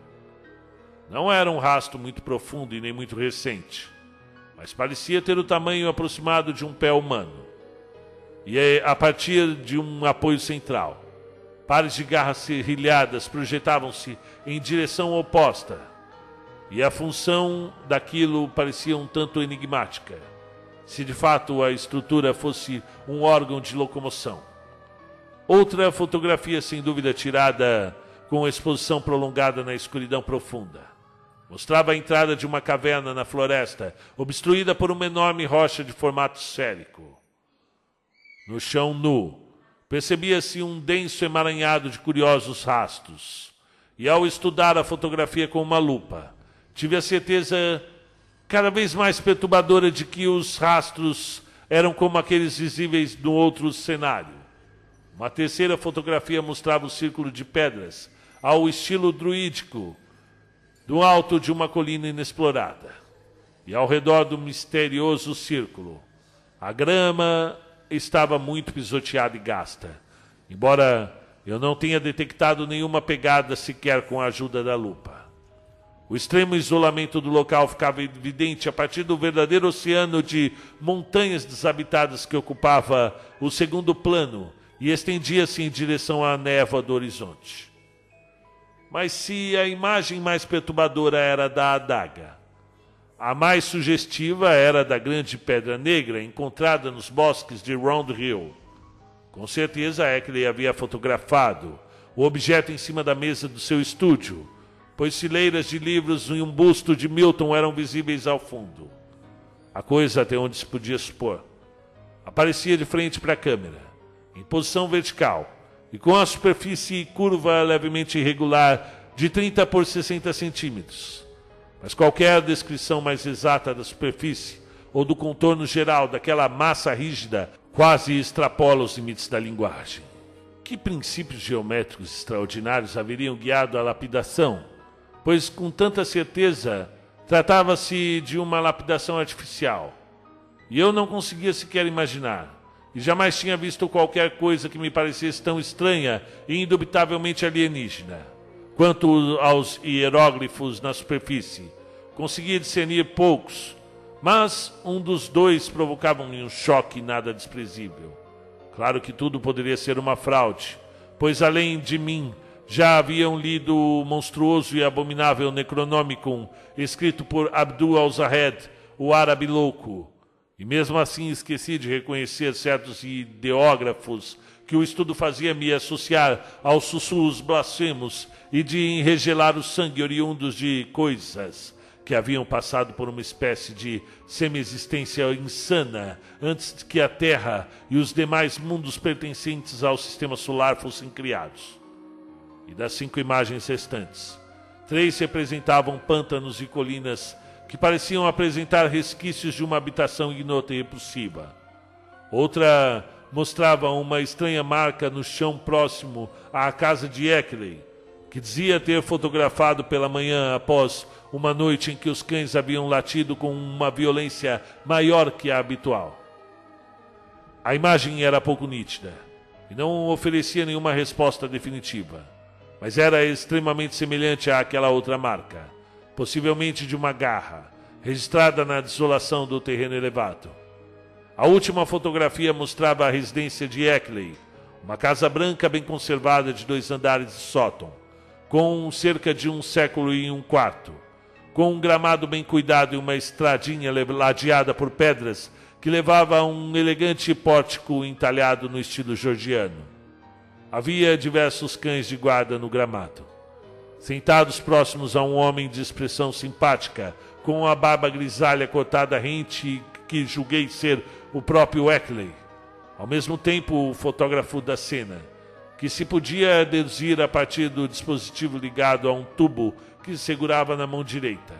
Não era um rastro muito profundo e nem muito recente, mas parecia ter o tamanho aproximado de um pé humano. E é a partir de um apoio central, pares de garras serrilhadas projetavam-se em direção oposta e a função daquilo parecia um tanto enigmática. Se de fato a estrutura fosse um órgão de locomoção. Outra fotografia, sem dúvida, tirada com exposição prolongada na escuridão profunda. Mostrava a entrada de uma caverna na floresta, obstruída por uma enorme rocha de formato esférico. No chão nu, percebia-se um denso emaranhado de curiosos rastros. E ao estudar a fotografia com uma lupa, tive a certeza cada vez mais perturbadora de que os rastros eram como aqueles visíveis no outro cenário. Uma terceira fotografia mostrava o círculo de pedras, ao estilo druídico, do alto de uma colina inexplorada. E ao redor do misterioso círculo, a grama estava muito pisoteada e gasta, embora eu não tenha detectado nenhuma pegada sequer com a ajuda da lupa. O extremo isolamento do local ficava evidente a partir do verdadeiro oceano de montanhas desabitadas que ocupava o segundo plano e estendia-se em direção à névoa do horizonte. Mas se a imagem mais perturbadora era da adaga, a mais sugestiva era da grande pedra negra encontrada nos bosques de Round Hill. Com certeza Eckley havia fotografado o objeto em cima da mesa do seu estúdio, pois fileiras de livros e um busto de Milton eram visíveis ao fundo. A coisa até onde se podia supor. Aparecia de frente para a câmera, em posição vertical, e com a superfície curva levemente irregular de 30 por 60 centímetros. Mas qualquer descrição mais exata da superfície ou do contorno geral daquela massa rígida quase extrapola os limites da linguagem. Que princípios geométricos extraordinários haveriam guiado a lapidação? Pois com tanta certeza tratava-se de uma lapidação artificial. E eu não conseguia sequer imaginar, e jamais tinha visto qualquer coisa que me parecesse tão estranha e indubitavelmente alienígena. Quanto aos hieróglifos na superfície, conseguia discernir poucos, mas um dos dois provocava-me um choque nada desprezível. Claro que tudo poderia ser uma fraude, pois além de mim já haviam lido o monstruoso e abominável Necronomicon, escrito por Abdul al-Zahed, o árabe louco. E mesmo assim esqueci de reconhecer certos ideógrafos que o estudo fazia me associar aos sussurros blasfemos e de enregelar o sangue oriundos de coisas que haviam passado por uma espécie de semi-existência insana antes que a Terra e os demais mundos pertencentes ao sistema solar fossem criados. E das cinco imagens restantes, três representavam pântanos e colinas que pareciam apresentar resquícios de uma habitação ignota e repulsiva. Outra mostrava uma estranha marca no chão próximo à casa de Eckley, que dizia ter fotografado pela manhã após uma noite em que os cães haviam latido com uma violência maior que a habitual. A imagem era pouco nítida e não oferecia nenhuma resposta definitiva, mas era extremamente semelhante àquela outra marca, possivelmente de uma garra, registrada na desolação do terreno elevado. A última fotografia mostrava a residência de Eckley, uma casa branca bem conservada de dois andares de sótão com cerca de um século e um quarto, com um gramado bem cuidado e uma estradinha ladeada por pedras que levava a um elegante pórtico entalhado no estilo georgiano. Havia diversos cães de guarda no gramado. Sentados próximos a um homem de expressão simpática, com a barba grisalha cortada rente que julguei ser o próprio Eckley. Ao mesmo tempo, o fotógrafo da cena que se podia deduzir a partir do dispositivo ligado a um tubo que segurava na mão direita.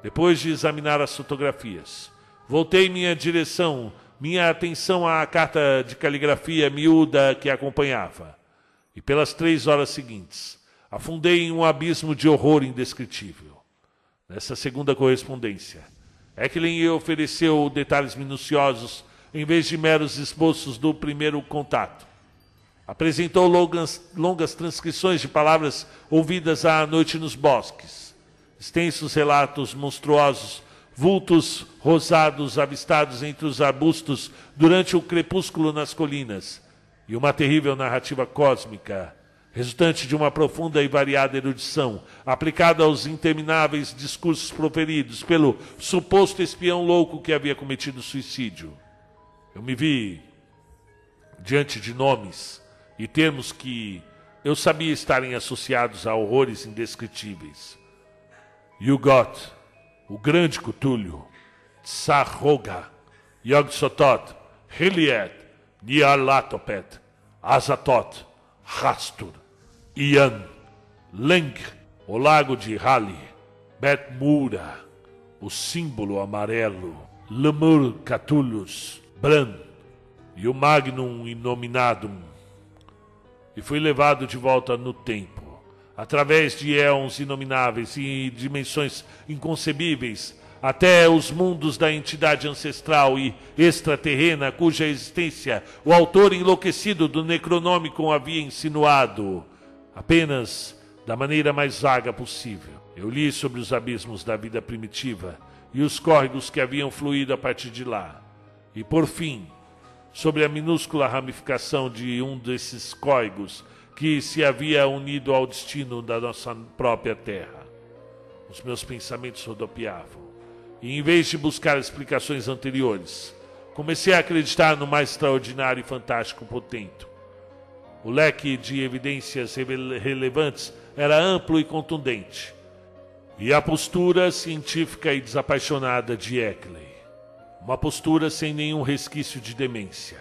Depois de examinar as fotografias, voltei minha direção, minha atenção à carta de caligrafia miúda que acompanhava. E pelas três horas seguintes, afundei em um abismo de horror indescritível. Nessa segunda correspondência, Ecklin ofereceu detalhes minuciosos em vez de meros esboços do primeiro contato Apresentou longas, longas transcrições de palavras ouvidas à noite nos bosques, extensos relatos monstruosos, vultos rosados avistados entre os arbustos durante o crepúsculo nas colinas, e uma terrível narrativa cósmica, resultante de uma profunda e variada erudição, aplicada aos intermináveis discursos proferidos pelo suposto espião louco que havia cometido suicídio. Eu me vi diante de nomes e termos que eu sabia estarem associados a horrores indescritíveis. Yugot, o grande Cutulho, Tsarroga, Yog-Sothoth, Hiliet, Nyarlathotep, Azatoth, Rastur, Ian, Leng, o lago de Hali, Betmura, o símbolo amarelo, Lemur Catullus, Bran e o Magnum Innominadum e fui levado de volta no tempo, através de éons inomináveis e dimensões inconcebíveis, até os mundos da entidade ancestral e extraterrena cuja existência o autor enlouquecido do Necronômico havia insinuado, apenas da maneira mais vaga possível. Eu li sobre os abismos da vida primitiva e os córregos que haviam fluído a partir de lá. E por fim, sobre a minúscula ramificação de um desses cóigos que se havia unido ao destino da nossa própria terra. Os meus pensamentos rodopiavam. E em vez de buscar explicações anteriores, comecei a acreditar no mais extraordinário e fantástico potente. O leque de evidências relevantes era amplo e contundente. E a postura científica e desapaixonada de Eckley. Uma postura sem nenhum resquício de demência,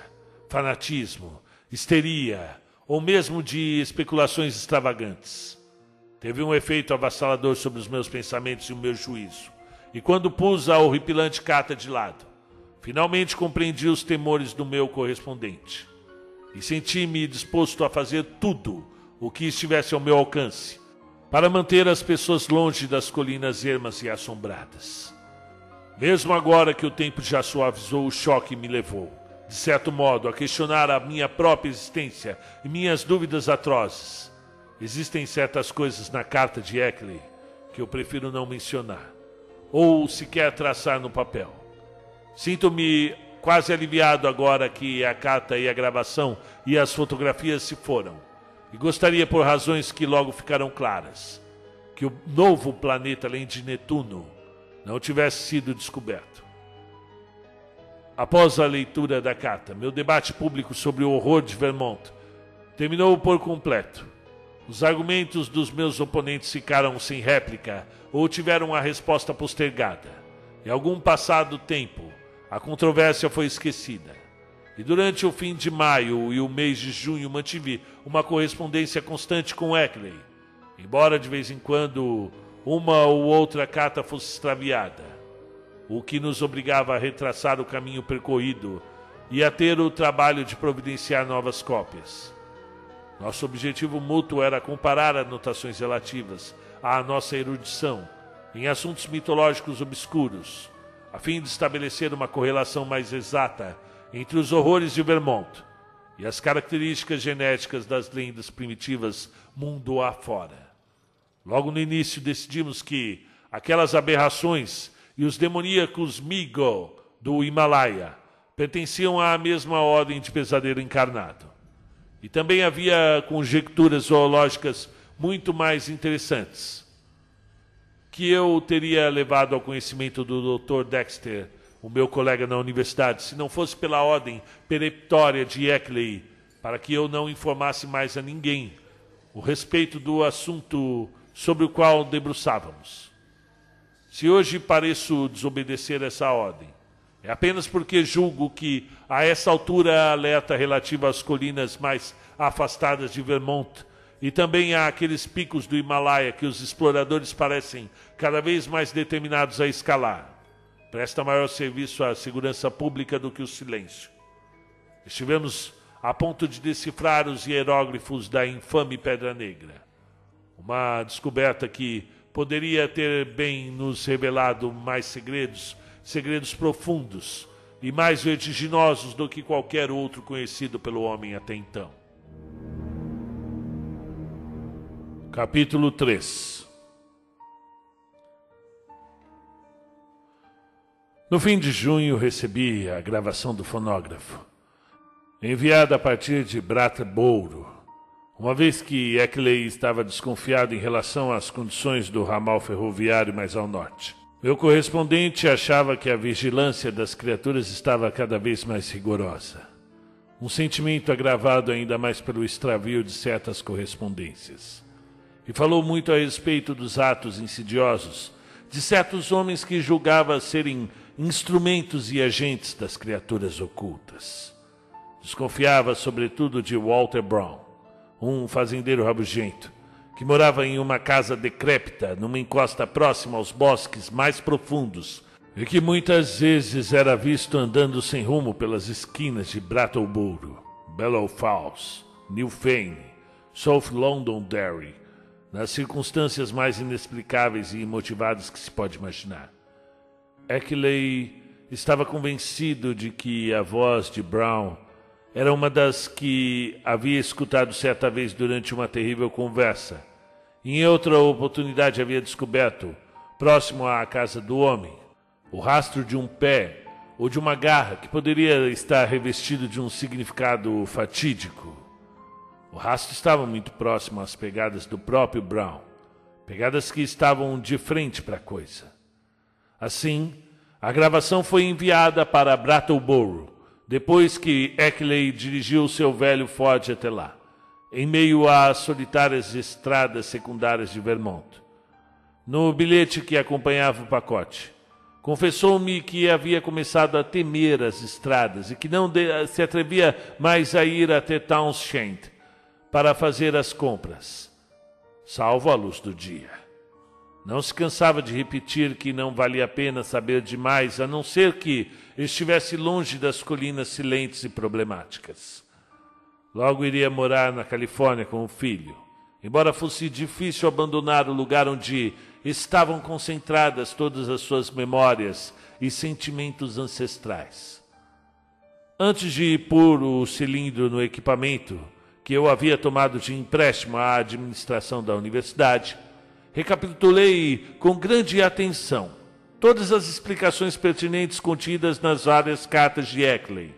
fanatismo, histeria ou mesmo de especulações extravagantes. Teve um efeito avassalador sobre os meus pensamentos e o meu juízo. E quando pus a horripilante carta de lado, finalmente compreendi os temores do meu correspondente. E senti-me disposto a fazer tudo o que estivesse ao meu alcance para manter as pessoas longe das colinas ermas e assombradas. Mesmo agora que o tempo já suavizou, o choque me levou, de certo modo, a questionar a minha própria existência e minhas dúvidas atrozes. Existem certas coisas na carta de Eckley que eu prefiro não mencionar, ou sequer traçar no papel. Sinto-me quase aliviado agora que a carta e a gravação e as fotografias se foram, e gostaria, por razões que logo ficarão claras, que o novo planeta além de Netuno não tivesse sido descoberto. Após a leitura da carta, meu debate público sobre o horror de Vermont terminou por completo. Os argumentos dos meus oponentes ficaram sem réplica ou tiveram a resposta postergada. Em algum passado tempo, a controvérsia foi esquecida. E durante o fim de maio e o mês de junho mantive uma correspondência constante com Eckley, embora de vez em quando uma ou outra carta fosse extraviada, o que nos obrigava a retraçar o caminho percorrido e a ter o trabalho de providenciar novas cópias. Nosso objetivo mútuo era comparar anotações relativas à nossa erudição em assuntos mitológicos obscuros, a fim de estabelecer uma correlação mais exata entre os horrores de Vermont e as características genéticas das lendas primitivas mundo afora. Logo no início decidimos que aquelas aberrações e os demoníacos Migo do Himalaia pertenciam à mesma ordem de pesadelo encarnado. E também havia conjecturas zoológicas muito mais interessantes, que eu teria levado ao conhecimento do Dr. Dexter, o meu colega na universidade, se não fosse pela ordem peremptória de Eckley, para que eu não informasse mais a ninguém o respeito do assunto sobre o qual debruçávamos. Se hoje pareço desobedecer essa ordem, é apenas porque julgo que, a essa altura, a alerta relativa às colinas mais afastadas de Vermont e também àqueles picos do Himalaia que os exploradores parecem cada vez mais determinados a escalar, presta maior serviço à segurança pública do que o silêncio. Estivemos a ponto de decifrar os hieróglifos da infame Pedra Negra uma descoberta que poderia ter bem nos revelado mais segredos, segredos profundos e mais vertiginosos do que qualquer outro conhecido pelo homem até então. Capítulo 3 No fim de junho recebi a gravação do fonógrafo, enviada a partir de Brattleboro, uma vez que Eckley estava desconfiado em relação às condições do ramal ferroviário mais ao norte. Meu correspondente achava que a vigilância das criaturas estava cada vez mais rigorosa. Um sentimento agravado ainda mais pelo extravio de certas correspondências. E falou muito a respeito dos atos insidiosos de certos homens que julgava serem instrumentos e agentes das criaturas ocultas. Desconfiava sobretudo de Walter Brown um fazendeiro rabugento, que morava em uma casa decrépita, numa encosta próxima aos bosques mais profundos, e que muitas vezes era visto andando sem rumo pelas esquinas de Brattleboro, Bellow Falls, New Fane, South Londonderry, nas circunstâncias mais inexplicáveis e imotivadas que se pode imaginar. Eckley estava convencido de que a voz de Brown era uma das que havia escutado certa vez durante uma terrível conversa. Em outra oportunidade havia descoberto, próximo à casa do homem, o rastro de um pé ou de uma garra que poderia estar revestido de um significado fatídico. O rastro estava muito próximo às pegadas do próprio Brown, pegadas que estavam de frente para a coisa. Assim, a gravação foi enviada para Brattleboro, depois que Eckley dirigiu seu velho Ford até lá, em meio às solitárias estradas secundárias de Vermont. No bilhete que acompanhava o pacote, confessou-me que havia começado a temer as estradas e que não se atrevia mais a ir até Townshend para fazer as compras, salvo a luz do dia. Não se cansava de repetir que não valia a pena saber demais, a não ser que estivesse longe das colinas silentes e problemáticas. Logo iria morar na Califórnia com o filho, embora fosse difícil abandonar o lugar onde estavam concentradas todas as suas memórias e sentimentos ancestrais. Antes de pôr o cilindro no equipamento que eu havia tomado de empréstimo à administração da universidade, recapitulei com grande atenção todas as explicações pertinentes contidas nas várias cartas de Eckley.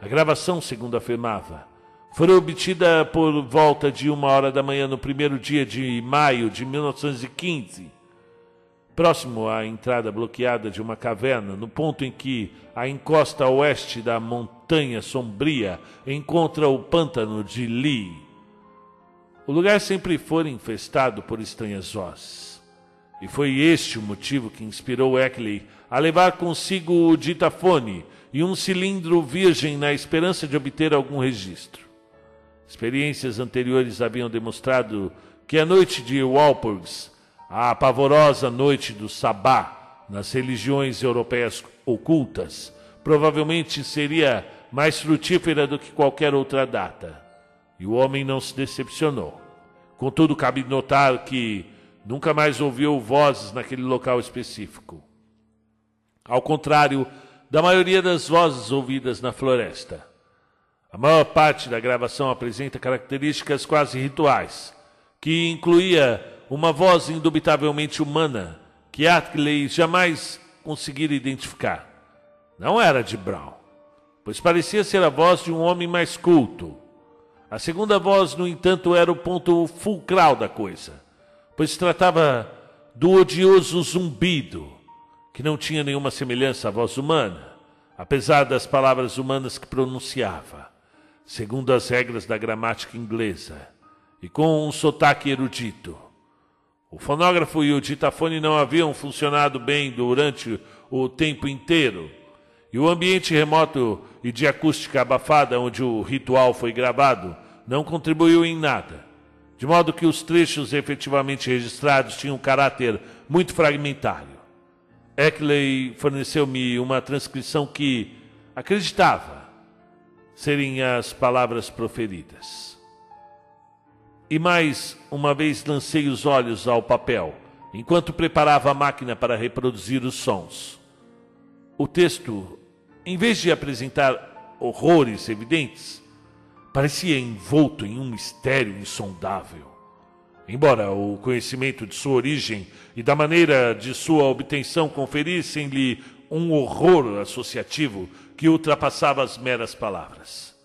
A gravação, segundo afirmava, foi obtida por volta de uma hora da manhã no primeiro dia de maio de 1915, próximo à entrada bloqueada de uma caverna, no ponto em que a encosta oeste da montanha sombria encontra o pântano de Lee. O lugar sempre foi infestado por estranhas vozes. E foi este o motivo que inspirou Eckley a levar consigo o ditafone e um cilindro virgem na esperança de obter algum registro. Experiências anteriores haviam demonstrado que a noite de Walpurgis, a pavorosa noite do Sabá nas religiões europeias ocultas, provavelmente seria mais frutífera do que qualquer outra data. E o homem não se decepcionou. Contudo, cabe notar que Nunca mais ouviu vozes naquele local específico. Ao contrário da maioria das vozes ouvidas na floresta. A maior parte da gravação apresenta características quase rituais, que incluía uma voz indubitavelmente humana que Atley jamais conseguira identificar. Não era de Brown, pois parecia ser a voz de um homem mais culto. A segunda voz, no entanto, era o ponto fulcral da coisa pois tratava do odioso zumbido, que não tinha nenhuma semelhança à voz humana, apesar das palavras humanas que pronunciava, segundo as regras da gramática inglesa, e com um sotaque erudito. O fonógrafo e o ditafone não haviam funcionado bem durante o tempo inteiro, e o ambiente remoto e de acústica abafada onde o ritual foi gravado não contribuiu em nada de modo que os trechos efetivamente registrados tinham um caráter muito fragmentário. Eckley forneceu-me uma transcrição que acreditava serem as palavras proferidas. E mais uma vez lancei os olhos ao papel, enquanto preparava a máquina para reproduzir os sons. O texto, em vez de apresentar horrores evidentes, parecia envolto em um mistério insondável. Embora o conhecimento de sua origem e da maneira de sua obtenção conferissem-lhe um horror associativo que ultrapassava as meras palavras.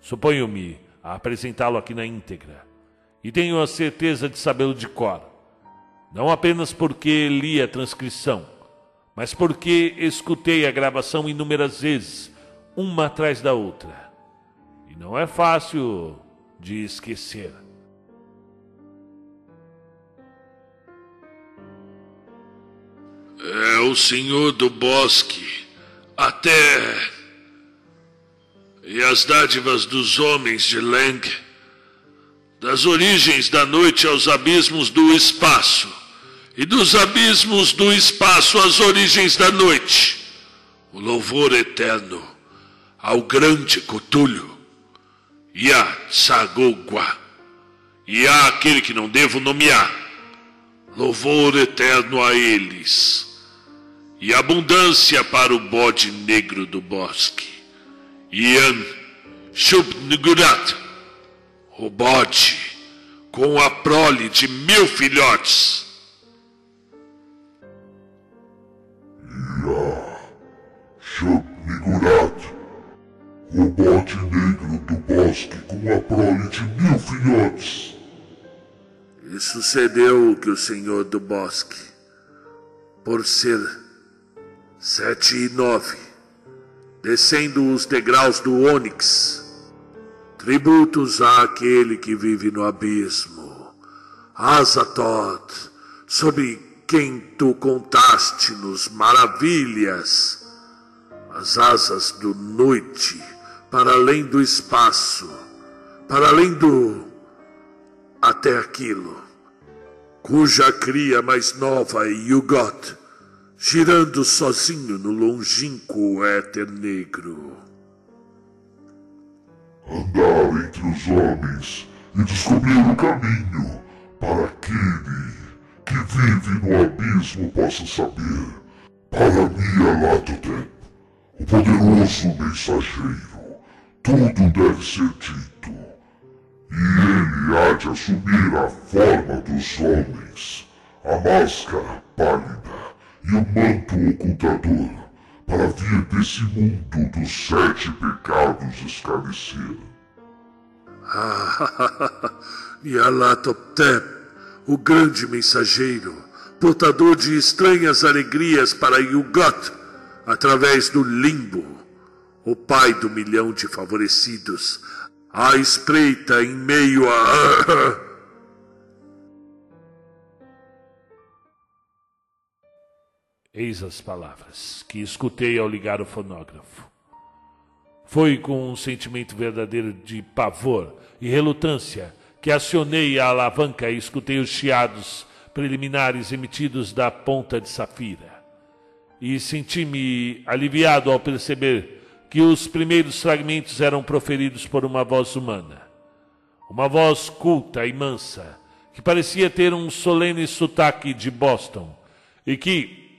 Suponho-me a apresentá-lo aqui na íntegra, e tenho a certeza de sabê-lo de cor, não apenas porque li a transcrição, mas porque escutei a gravação inúmeras vezes, uma atrás da outra e não é fácil de esquecer. É o senhor do bosque, a terra e as dádivas dos homens de Lang, das origens da noite aos abismos do espaço, e dos abismos do espaço às origens da noite, o louvor eterno ao grande Cutulho Ia Sagogua. E há aquele que não devo nomear. Louvor eterno a eles. E abundância para o bode negro do bosque. Ian Shubnigurat. O bode com a prole de mil filhotes. Ia Shubnigurat. O bode negro do bosque com a prole de mil filhotes. E sucedeu que o senhor do bosque, por ser sete e nove, descendo os degraus do ônix, tributos àquele que vive no abismo, Azatoth, sobre quem tu contaste-nos maravilhas, as asas do noite, para além do espaço, para além do até aquilo, cuja cria mais nova é Yugot, girando sozinho no longínquo éter negro. Andar entre os homens e descobrir o caminho para aquele que vive no abismo possa saber. Para mim, Alatotep, o poderoso mensageiro, tudo deve ser dito. E ele há de assumir a forma dos homens, a máscara pálida e o manto ocultador, para vir desse mundo dos sete pecados esclarecer. Ah, Yalatoptep, o grande mensageiro, portador de estranhas alegrias para Yugot, através do limbo, o pai do milhão de favorecidos, à espreita em meio a. Eis as palavras que escutei ao ligar o fonógrafo. Foi com um sentimento verdadeiro de pavor e relutância que acionei a alavanca e escutei os chiados preliminares emitidos da ponta de safira. E senti-me aliviado ao perceber que os primeiros fragmentos eram proferidos por uma voz humana. Uma voz culta e mansa, que parecia ter um solene sotaque de Boston e que,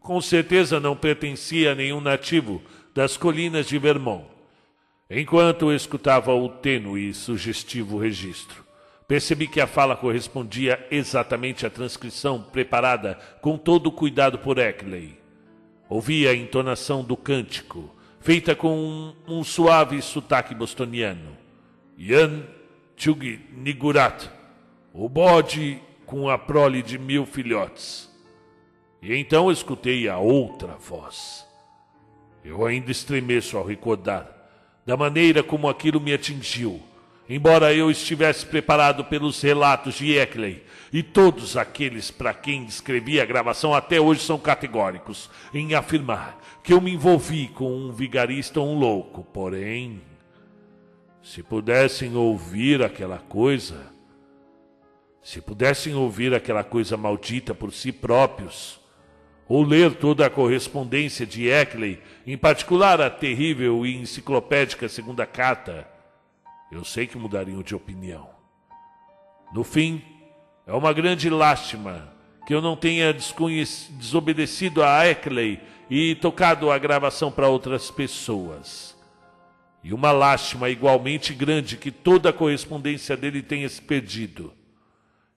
com certeza, não pertencia a nenhum nativo das colinas de Vermont. Enquanto escutava o tênue e sugestivo registro, percebi que a fala correspondia exatamente à transcrição preparada com todo o cuidado por Eckley. Ouvi a entonação do cântico, feita com um, um suave sotaque bostoniano. Yan Chug Nigurat, o bode com a prole de mil filhotes. E então escutei a outra voz. Eu ainda estremeço ao recordar da maneira como aquilo me atingiu, embora eu estivesse preparado pelos relatos de Eckley, e todos aqueles para quem descrevi a gravação até hoje são categóricos em afirmar que eu me envolvi com um vigarista ou um louco. Porém, se pudessem ouvir aquela coisa, se pudessem ouvir aquela coisa maldita por si próprios, ou ler toda a correspondência de Eckley, em particular a terrível e enciclopédica segunda carta, eu sei que mudariam de opinião. No fim, é uma grande lástima que eu não tenha desobedecido a Eckley e tocado a gravação para outras pessoas. E uma lástima igualmente grande que toda a correspondência dele tenha se perdido.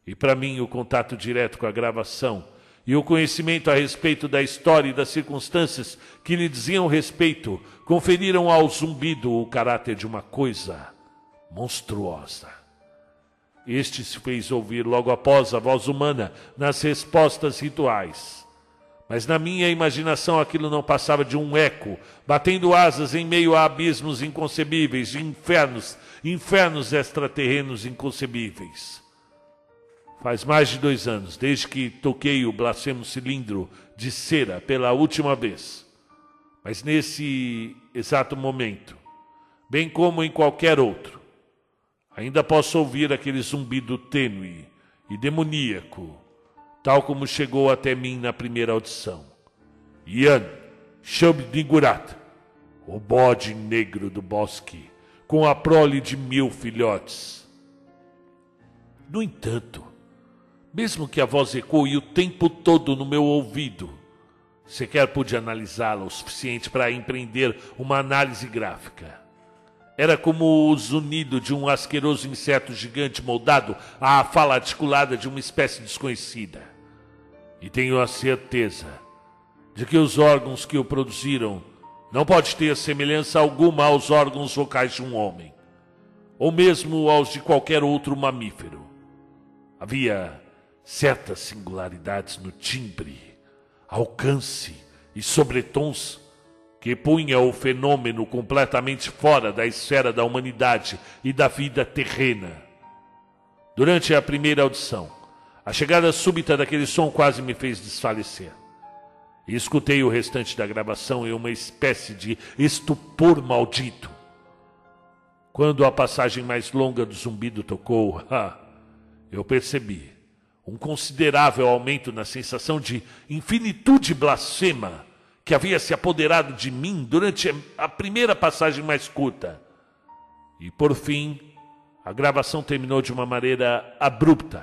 E para mim, o contato direto com a gravação e o conhecimento a respeito da história e das circunstâncias que lhe diziam respeito conferiram ao zumbido o caráter de uma coisa monstruosa. Este se fez ouvir logo após a voz humana nas respostas rituais. Mas na minha imaginação aquilo não passava de um eco, batendo asas em meio a abismos inconcebíveis, de infernos, infernos extraterrenos inconcebíveis. Faz mais de dois anos, desde que toquei o blasfemo cilindro de cera pela última vez. Mas nesse exato momento, bem como em qualquer outro, ainda posso ouvir aquele zumbido tênue e demoníaco tal como chegou até mim na primeira audição. Ian Shabdigurat, o bode negro do bosque, com a prole de mil filhotes. No entanto, mesmo que a voz ecoe o tempo todo no meu ouvido, sequer pude analisá-la o suficiente para empreender uma análise gráfica. Era como o zunido de um asqueroso inseto gigante moldado à fala articulada de uma espécie desconhecida. E tenho a certeza de que os órgãos que o produziram não pode ter semelhança alguma aos órgãos vocais de um homem. ou mesmo aos de qualquer outro mamífero. Havia certas singularidades no timbre, alcance e sobretons que punha o fenômeno completamente fora da esfera da humanidade e da vida terrena. Durante a primeira audição, a chegada súbita daquele som quase me fez desfalecer. E escutei o restante da gravação em uma espécie de estupor maldito. Quando a passagem mais longa do zumbido tocou, eu percebi um considerável aumento na sensação de infinitude blasfema que havia se apoderado de mim durante a primeira passagem mais curta. E por fim, a gravação terminou de uma maneira abrupta.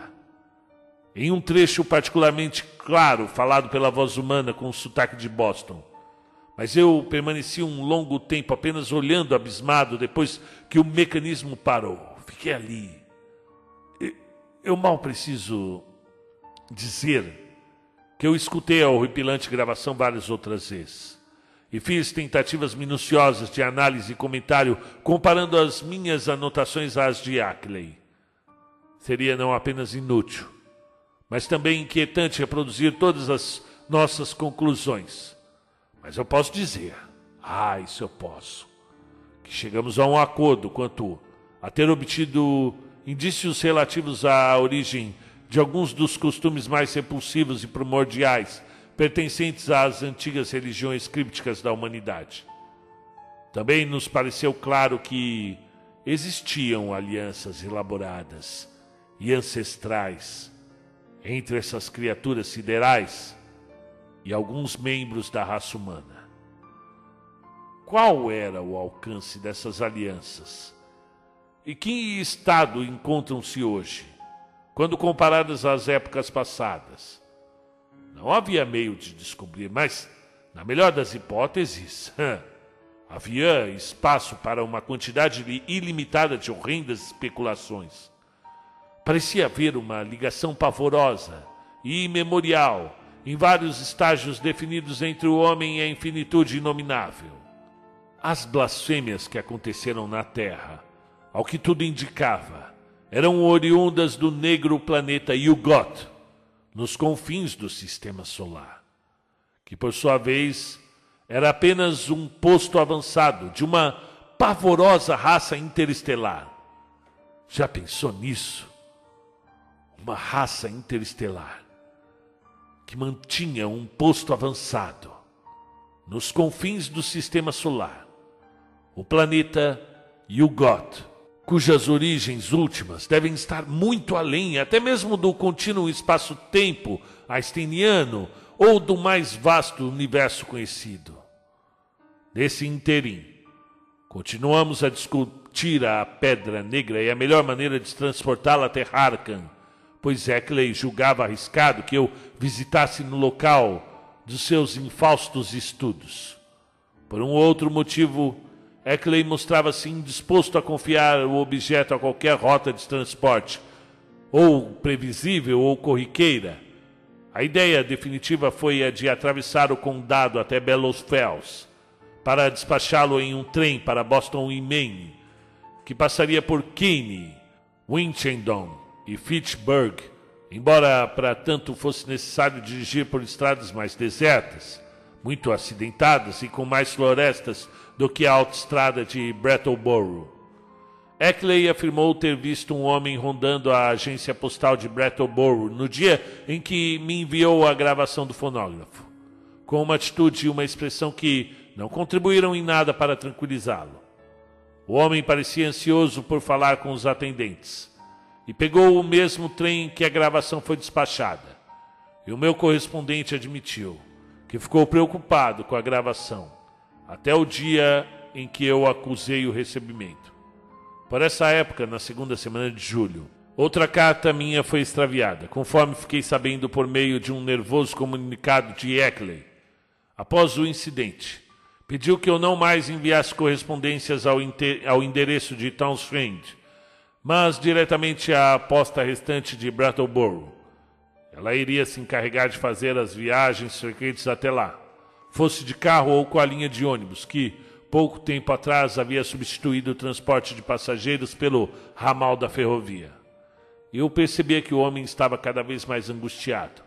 Em um trecho particularmente claro, falado pela voz humana com o sotaque de Boston. Mas eu permaneci um longo tempo apenas olhando abismado depois que o mecanismo parou. Fiquei ali. Eu mal preciso dizer que eu escutei a horripilante gravação várias outras vezes. E fiz tentativas minuciosas de análise e comentário comparando as minhas anotações às de Ackley. Seria não apenas inútil, mas também inquietante reproduzir todas as nossas conclusões. Mas eu posso dizer, ah, isso eu posso, que chegamos a um acordo quanto a ter obtido indícios relativos à origem de alguns dos costumes mais repulsivos e primordiais pertencentes às antigas religiões crípticas da humanidade. Também nos pareceu claro que existiam alianças elaboradas e ancestrais entre essas criaturas siderais e alguns membros da raça humana. Qual era o alcance dessas alianças? E que estado encontram-se hoje? Quando comparadas às épocas passadas. Não havia meio de descobrir, mas, na melhor das hipóteses, havia espaço para uma quantidade ilimitada de horrendas especulações. Parecia haver uma ligação pavorosa e imemorial em vários estágios definidos entre o homem e a infinitude inominável. As blasfêmias que aconteceram na Terra, ao que tudo indicava, eram oriundas do negro planeta Yugot, nos confins do sistema solar, que por sua vez era apenas um posto avançado de uma pavorosa raça interestelar. Já pensou nisso? Uma raça interestelar que mantinha um posto avançado nos confins do sistema solar, o planeta Yugot cujas origens últimas devem estar muito além, até mesmo do contínuo espaço-tempo einsteiniano ou do mais vasto universo conhecido. Nesse interim, continuamos a discutir a Pedra Negra e a melhor maneira de transportá-la até Harkan, pois Eckley julgava arriscado que eu visitasse no local dos seus infaustos estudos. Por um outro motivo, Eckley mostrava-se indisposto a confiar o objeto a qualquer rota de transporte, ou previsível ou corriqueira. A ideia definitiva foi a de atravessar o condado até Bellows Fells, para despachá-lo em um trem para Boston e Maine, que passaria por Keene, Winchendon e Fitchburg, embora para tanto fosse necessário dirigir por estradas mais desertas, muito acidentadas e com mais florestas do que a autoestrada de Brattleboro. Eckley afirmou ter visto um homem rondando a agência postal de Brattleboro no dia em que me enviou a gravação do fonógrafo, com uma atitude e uma expressão que não contribuíram em nada para tranquilizá-lo. O homem parecia ansioso por falar com os atendentes e pegou o mesmo trem que a gravação foi despachada. E o meu correspondente admitiu que ficou preocupado com a gravação até o dia em que eu acusei o recebimento. Por essa época, na segunda semana de julho, outra carta minha foi extraviada, conforme fiquei sabendo por meio de um nervoso comunicado de Eckley. Após o incidente, pediu que eu não mais enviasse correspondências ao, ao endereço de Townsend, mas diretamente à posta restante de Brattleboro. Ela iria se encarregar de fazer as viagens frequentes até lá fosse de carro ou com a linha de ônibus, que, pouco tempo atrás havia substituído o transporte de passageiros pelo ramal da ferrovia. Eu percebia que o homem estava cada vez mais angustiado,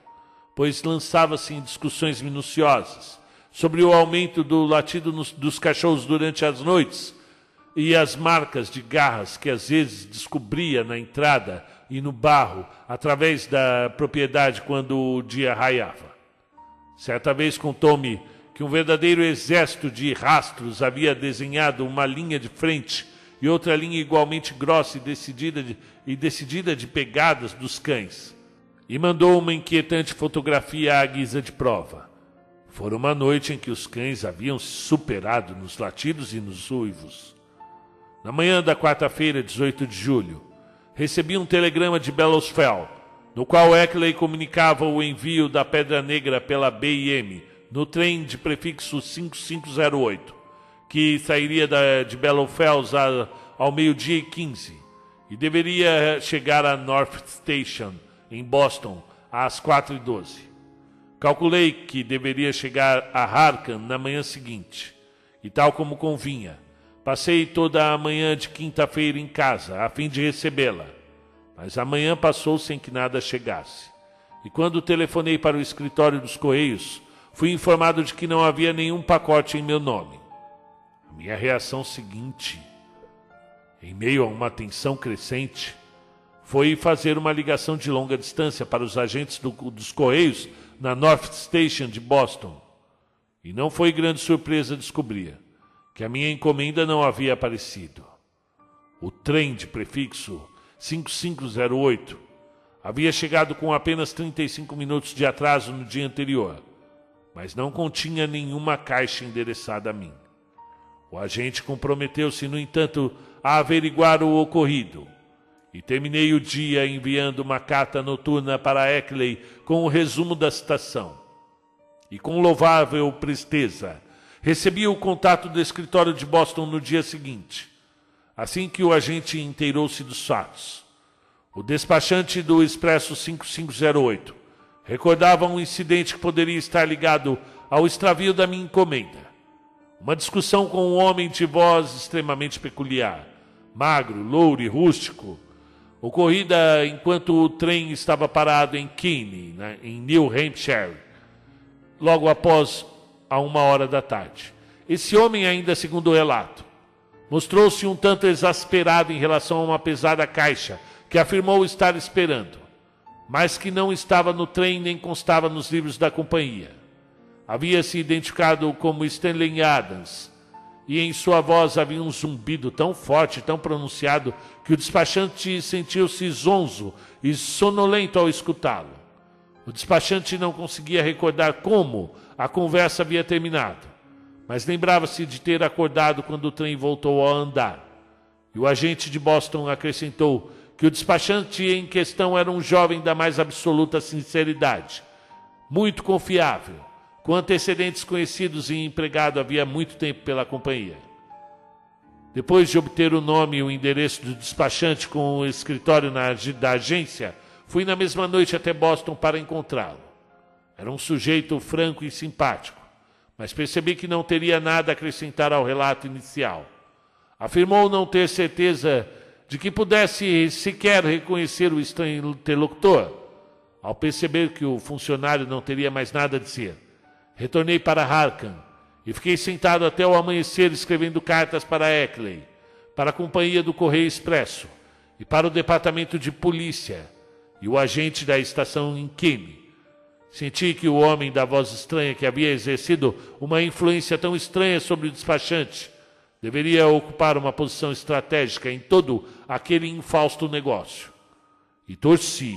pois lançava-se em discussões minuciosas sobre o aumento do latido nos, dos cachorros durante as noites e as marcas de garras que às vezes descobria na entrada e no barro através da propriedade quando o dia raiava. Certa vez contou-me que um verdadeiro exército de rastros havia desenhado uma linha de frente e outra linha igualmente grossa e decidida de, e decidida de pegadas dos cães, e mandou uma inquietante fotografia à guisa de prova. Fora uma noite em que os cães haviam se superado nos latidos e nos uivos. Na manhã da quarta-feira, 18 de julho, recebi um telegrama de Bellosfell, no qual Eckley comunicava o envio da Pedra Negra pela BIM no trem de prefixo 5508, que sairia da, de Bellowfells ao meio-dia e 15 e deveria chegar a North Station, em Boston, às 4h12. Calculei que deveria chegar a Harkan na manhã seguinte, e tal como convinha, passei toda a manhã de quinta-feira em casa, a fim de recebê-la. Mas a manhã passou sem que nada chegasse. E quando telefonei para o escritório dos Correios, fui informado de que não havia nenhum pacote em meu nome. A minha reação seguinte, em meio a uma tensão crescente, foi fazer uma ligação de longa distância para os agentes do, dos Correios na North Station de Boston. E não foi grande surpresa descobrir que a minha encomenda não havia aparecido. O trem de prefixo 5508 havia chegado com apenas 35 minutos de atraso no dia anterior mas não continha nenhuma caixa endereçada a mim. O agente comprometeu-se, no entanto, a averiguar o ocorrido. E terminei o dia enviando uma carta noturna para Eckley com o resumo da citação. E com louvável presteza, recebi o contato do escritório de Boston no dia seguinte, assim que o agente inteirou-se dos fatos. O despachante do Expresso 5508 recordava um incidente que poderia estar ligado ao extravio da minha encomenda. Uma discussão com um homem de voz extremamente peculiar, magro, louro e rústico, ocorrida enquanto o trem estava parado em Keene, né, em New Hampshire, logo após a uma hora da tarde. Esse homem, ainda segundo o relato, mostrou-se um tanto exasperado em relação a uma pesada caixa que afirmou estar esperando mas que não estava no trem nem constava nos livros da companhia. Havia se identificado como Stanley Adams, e em sua voz havia um zumbido tão forte, tão pronunciado, que o despachante sentiu-se zonzo e sonolento ao escutá-lo. O despachante não conseguia recordar como a conversa havia terminado, mas lembrava-se de ter acordado quando o trem voltou a andar. E o agente de Boston acrescentou que o despachante em questão era um jovem da mais absoluta sinceridade, muito confiável, com antecedentes conhecidos e empregado havia muito tempo pela companhia. Depois de obter o nome e o endereço do despachante com o escritório na, da agência, fui na mesma noite até Boston para encontrá-lo. Era um sujeito franco e simpático, mas percebi que não teria nada a acrescentar ao relato inicial. Afirmou não ter certeza de que pudesse sequer reconhecer o estranho interlocutor. Ao perceber que o funcionário não teria mais nada a dizer, retornei para Harkan e fiquei sentado até o amanhecer escrevendo cartas para Eckley, para a companhia do Correio Expresso e para o departamento de polícia e o agente da estação em Kene. Senti que o homem da voz estranha que havia exercido uma influência tão estranha sobre o despachante deveria ocupar uma posição estratégica em todo aquele infausto negócio. E torci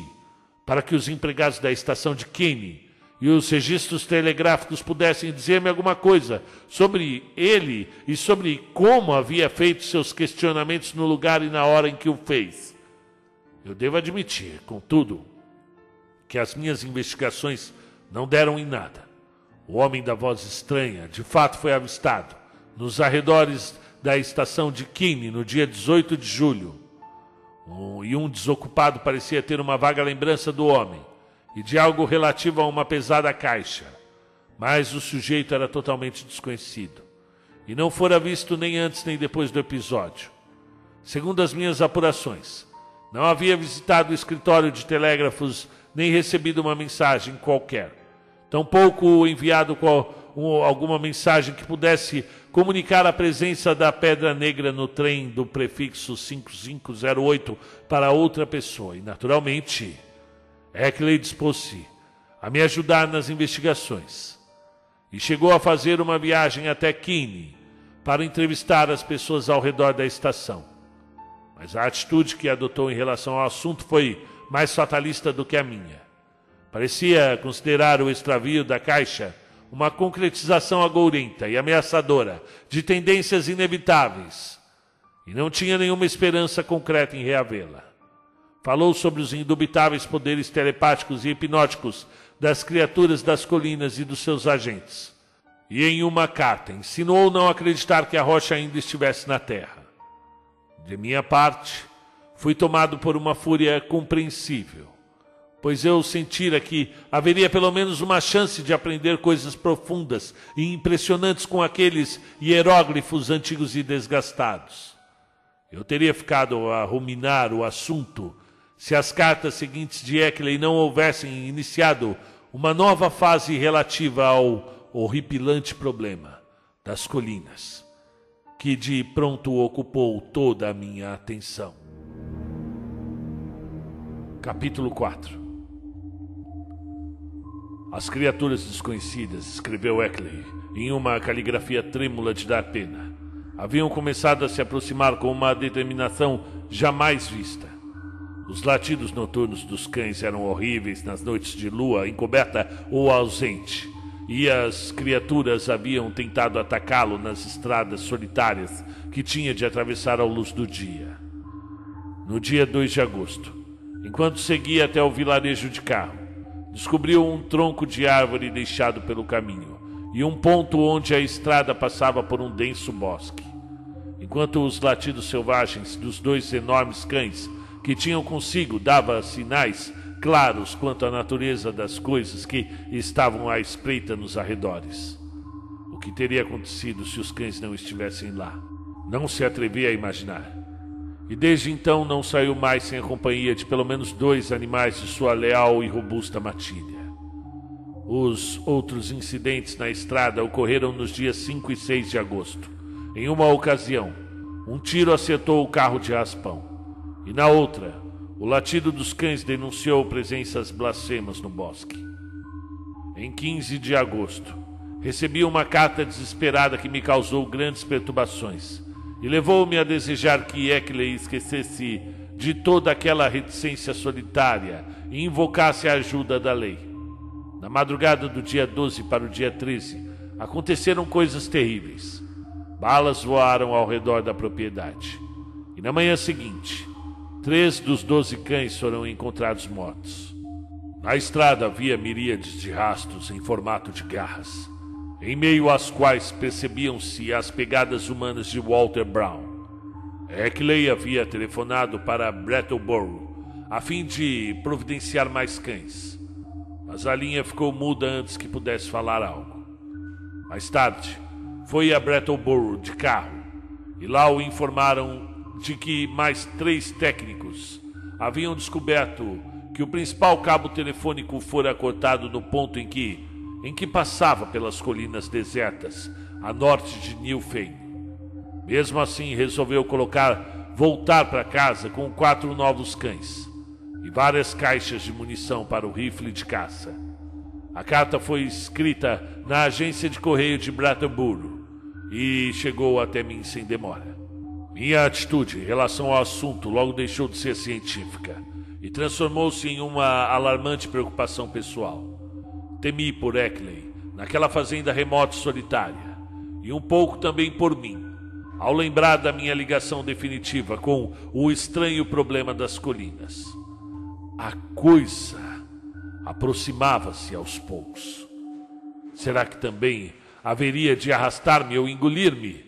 para que os empregados da estação de Kenny e os registros telegráficos pudessem dizer-me alguma coisa sobre ele e sobre como havia feito seus questionamentos no lugar e na hora em que o fez. Eu devo admitir, contudo, que as minhas investigações não deram em nada. O homem da voz estranha de fato foi avistado nos arredores da estação de Kine no dia 18 de julho. Um, e um desocupado parecia ter uma vaga lembrança do homem e de algo relativo a uma pesada caixa. Mas o sujeito era totalmente desconhecido. e não fora visto nem antes nem depois do episódio. Segundo as minhas apurações, não havia visitado o escritório de telégrafos nem recebido uma mensagem qualquer. Tampouco enviado qual, um, alguma mensagem que pudesse comunicar a presença da Pedra Negra no trem do prefixo 5508 para outra pessoa. E, naturalmente, Eckley dispôs-se a me ajudar nas investigações. E chegou a fazer uma viagem até Keene para entrevistar as pessoas ao redor da estação. Mas a atitude que adotou em relação ao assunto foi mais fatalista do que a minha. Parecia considerar o extravio da caixa uma concretização agourenta e ameaçadora de tendências inevitáveis, e não tinha nenhuma esperança concreta em reavê-la. Falou sobre os indubitáveis poderes telepáticos e hipnóticos das criaturas das colinas e dos seus agentes. E em uma carta ensinou não acreditar que a rocha ainda estivesse na terra. De minha parte, fui tomado por uma fúria compreensível, pois eu sentira que haveria pelo menos uma chance de aprender coisas profundas e impressionantes com aqueles hieróglifos antigos e desgastados. Eu teria ficado a ruminar o assunto se as cartas seguintes de Eckley não houvessem iniciado uma nova fase relativa ao horripilante problema das colinas que de pronto ocupou toda a minha atenção. Capítulo 4 As criaturas desconhecidas, escreveu Eckley, em uma caligrafia trêmula de dar pena, haviam começado a se aproximar com uma determinação jamais vista. Os latidos noturnos dos cães eram horríveis nas noites de lua encoberta ou ausente e as criaturas haviam tentado atacá-lo nas estradas solitárias que tinha de atravessar à luz do dia. No dia 2 de agosto, enquanto seguia até o vilarejo de carro, descobriu um tronco de árvore deixado pelo caminho e um ponto onde a estrada passava por um denso bosque. Enquanto os latidos selvagens dos dois enormes cães que tinham consigo dava sinais claros quanto à natureza das coisas que estavam à espreita nos arredores. O que teria acontecido se os cães não estivessem lá? Não se atrevia a imaginar. E desde então não saiu mais sem a companhia de pelo menos dois animais de sua leal e robusta matilha. Os outros incidentes na estrada ocorreram nos dias 5 e 6 de agosto. Em uma ocasião, um tiro acertou o carro de raspão. E na outra, o latido dos cães denunciou presenças blasfemas no bosque. Em 15 de agosto, recebi uma carta desesperada que me causou grandes perturbações e levou-me a desejar que Eckley esquecesse de toda aquela reticência solitária e invocasse a ajuda da lei. Na madrugada do dia 12 para o dia 13, aconteceram coisas terríveis. Balas voaram ao redor da propriedade. E na manhã seguinte, Três dos doze cães foram encontrados mortos. Na estrada havia miríades de rastros em formato de garras, em meio às quais percebiam-se as pegadas humanas de Walter Brown. Eckley havia telefonado para Brattleboro a fim de providenciar mais cães, mas a linha ficou muda antes que pudesse falar algo. Mais tarde, foi a Brattleboro de carro e lá o informaram de que mais três técnicos haviam descoberto que o principal cabo telefônico fora cortado no ponto em que, em que passava pelas colinas desertas, a norte de Newfane. Mesmo assim, resolveu colocar voltar para casa com quatro novos cães e várias caixas de munição para o rifle de caça. A carta foi escrita na agência de correio de Brattleboro e chegou até mim sem demora. Minha atitude em relação ao assunto logo deixou de ser científica e transformou-se em uma alarmante preocupação pessoal. Temi por Eckley, naquela fazenda remota e solitária, e um pouco também por mim, ao lembrar da minha ligação definitiva com o estranho problema das colinas. A coisa aproximava-se aos poucos. Será que também haveria de arrastar-me ou engolir-me?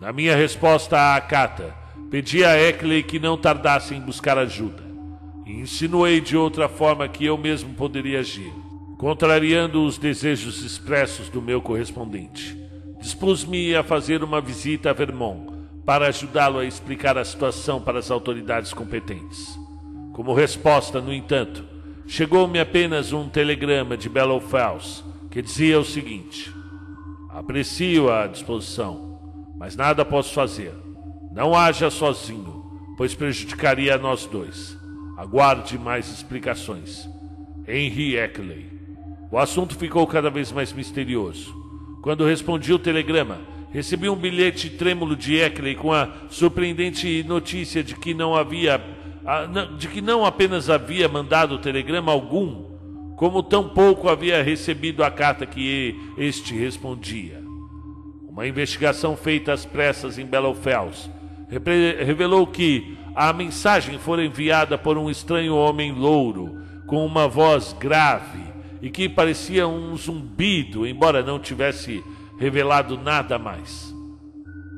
Na minha resposta à Cata, pedi a Eckley que não tardasse em buscar ajuda. E insinuei de outra forma que eu mesmo poderia agir, contrariando os desejos expressos do meu correspondente. Dispus-me a fazer uma visita a Vermont para ajudá-lo a explicar a situação para as autoridades competentes. Como resposta, no entanto, chegou-me apenas um telegrama de Bellow Fells que dizia o seguinte: Aprecio a disposição, mas nada posso fazer. Não haja sozinho, pois prejudicaria a nós dois. Aguarde mais explicações. Henry Eckley. O assunto ficou cada vez mais misterioso. Quando respondi o telegrama, recebi um bilhete trêmulo de Eckley com a surpreendente notícia de que não havia de que não apenas havia mandado telegrama algum, como tampouco havia recebido a carta que este respondia. Uma investigação feita às pressas em Bellows revelou que a mensagem fora enviada por um estranho homem louro, com uma voz grave e que parecia um zumbido, embora não tivesse revelado nada mais.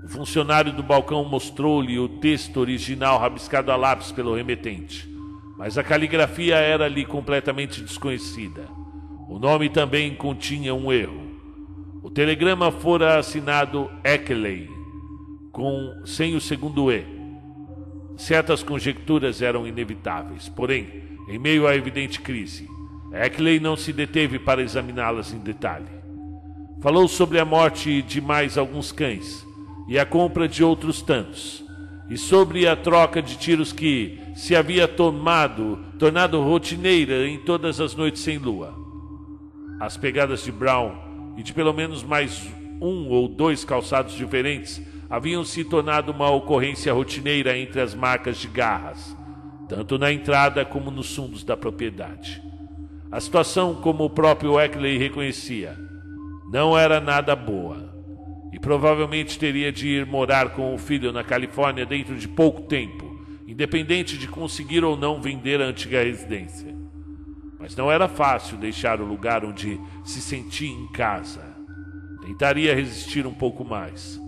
O funcionário do balcão mostrou-lhe o texto original rabiscado a lápis pelo remetente, mas a caligrafia era ali completamente desconhecida. O nome também continha um erro. O telegrama fora assinado Eckley, com sem o segundo E. Certas conjecturas eram inevitáveis, porém, em meio à evidente crise, Eckley não se deteve para examiná-las em detalhe. Falou sobre a morte de mais alguns cães e a compra de outros tantos, e sobre a troca de tiros que se havia tomado, tornado rotineira em todas as noites sem lua. As pegadas de Brown e de pelo menos mais um ou dois calçados diferentes haviam se tornado uma ocorrência rotineira entre as marcas de garras, tanto na entrada como nos fundos da propriedade. A situação, como o próprio Eckley reconhecia, não era nada boa e provavelmente teria de ir morar com o filho na Califórnia dentro de pouco tempo, independente de conseguir ou não vender a antiga residência. Mas não era fácil deixar o lugar onde se sentia em casa. Tentaria resistir um pouco mais.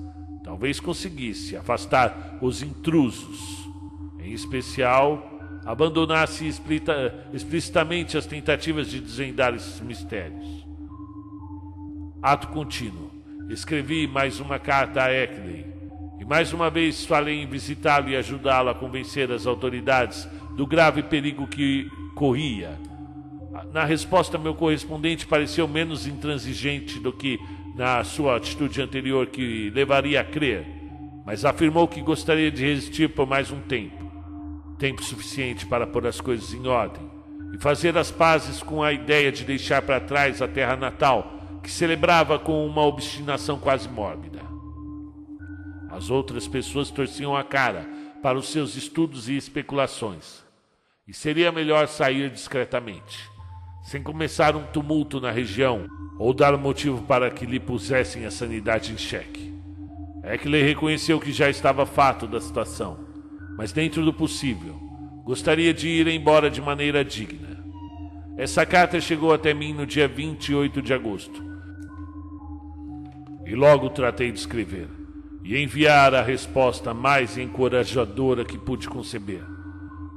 Talvez conseguisse afastar os intrusos, em especial abandonasse explicitamente as tentativas de desvendar esses mistérios. Ato contínuo. Escrevi mais uma carta a Eckley e mais uma vez falei em visitá-lo e ajudá-lo a convencer as autoridades do grave perigo que corria. Na resposta, meu correspondente pareceu menos intransigente do que na sua atitude anterior, que levaria a crer, mas afirmou que gostaria de resistir por mais um tempo tempo suficiente para pôr as coisas em ordem e fazer as pazes com a ideia de deixar para trás a terra natal, que celebrava com uma obstinação quase mórbida. As outras pessoas torciam a cara para os seus estudos e especulações, e seria melhor sair discretamente, sem começar um tumulto na região ou dar motivo para que lhe pusessem a sanidade em xeque. Eckley reconheceu que já estava fato da situação mas dentro do possível, gostaria de ir embora de maneira digna. Essa carta chegou até mim no dia 28 de agosto. E logo tratei de escrever e enviar a resposta mais encorajadora que pude conceber.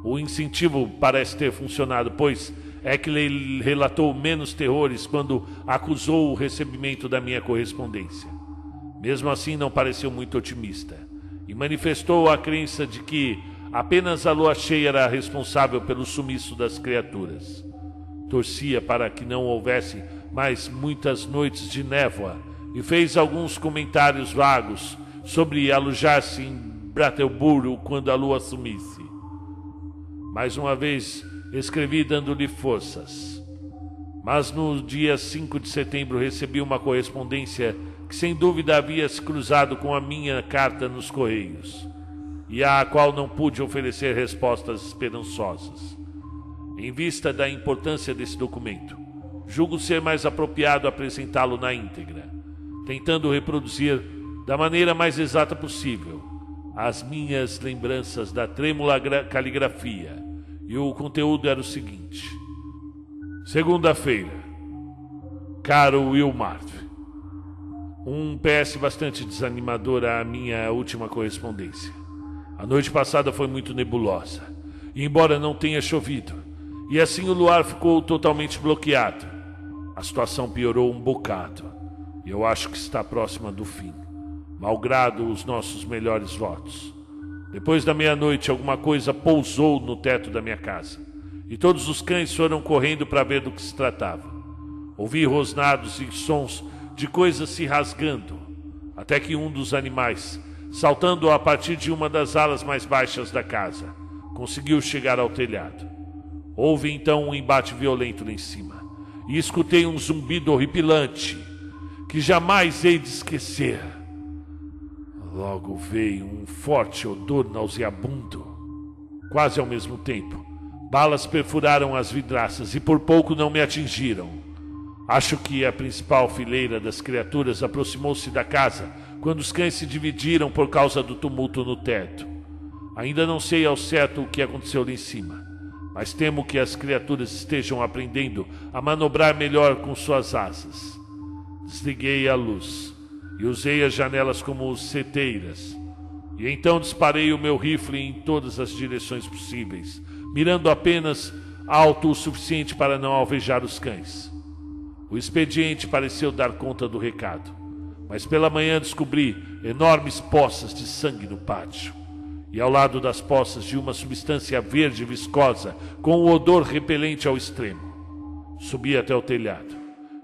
O incentivo parece ter funcionado, pois é ele relatou menos terrores quando acusou o recebimento da minha correspondência. Mesmo assim, não pareceu muito otimista e manifestou a crença de que apenas a lua cheia era responsável pelo sumiço das criaturas. Torcia para que não houvesse mais muitas noites de névoa e fez alguns comentários vagos sobre alojar-se em Brattleboro quando a lua sumisse. Mais uma vez escrevi dando-lhe forças. Mas no dia 5 de setembro recebi uma correspondência que sem dúvida havia se cruzado com a minha carta nos Correios, e à qual não pude oferecer respostas esperançosas. Em vista da importância desse documento, julgo ser mais apropriado apresentá-lo na íntegra, tentando reproduzir da maneira mais exata possível as minhas lembranças da trêmula caligrafia, e o conteúdo era o seguinte: Segunda-feira, caro Will Marv, um PS bastante desanimador à minha última correspondência. A noite passada foi muito nebulosa, embora não tenha chovido, e assim o luar ficou totalmente bloqueado, a situação piorou um bocado, e eu acho que está próxima do fim, malgrado os nossos melhores votos. Depois da meia-noite, alguma coisa pousou no teto da minha casa, e todos os cães foram correndo para ver do que se tratava. Ouvi rosnados e sons de coisas se rasgando, até que um dos animais, saltando a partir de uma das alas mais baixas da casa, conseguiu chegar ao telhado. Houve então um embate violento lá em cima, e escutei um zumbido horripilante que jamais hei de esquecer. Logo veio um forte odor nauseabundo. Quase ao mesmo tempo, balas perfuraram as vidraças e por pouco não me atingiram. Acho que a principal fileira das criaturas aproximou-se da casa quando os cães se dividiram por causa do tumulto no teto. Ainda não sei ao certo o que aconteceu lá em cima, mas temo que as criaturas estejam aprendendo a manobrar melhor com suas asas. Desliguei a luz e usei as janelas como seteiras. E então disparei o meu rifle em todas as direções possíveis, mirando apenas alto o suficiente para não alvejar os cães. O expediente pareceu dar conta do recado, mas pela manhã descobri enormes poças de sangue no pátio. E ao lado das poças de uma substância verde viscosa, com um odor repelente ao extremo. Subi até o telhado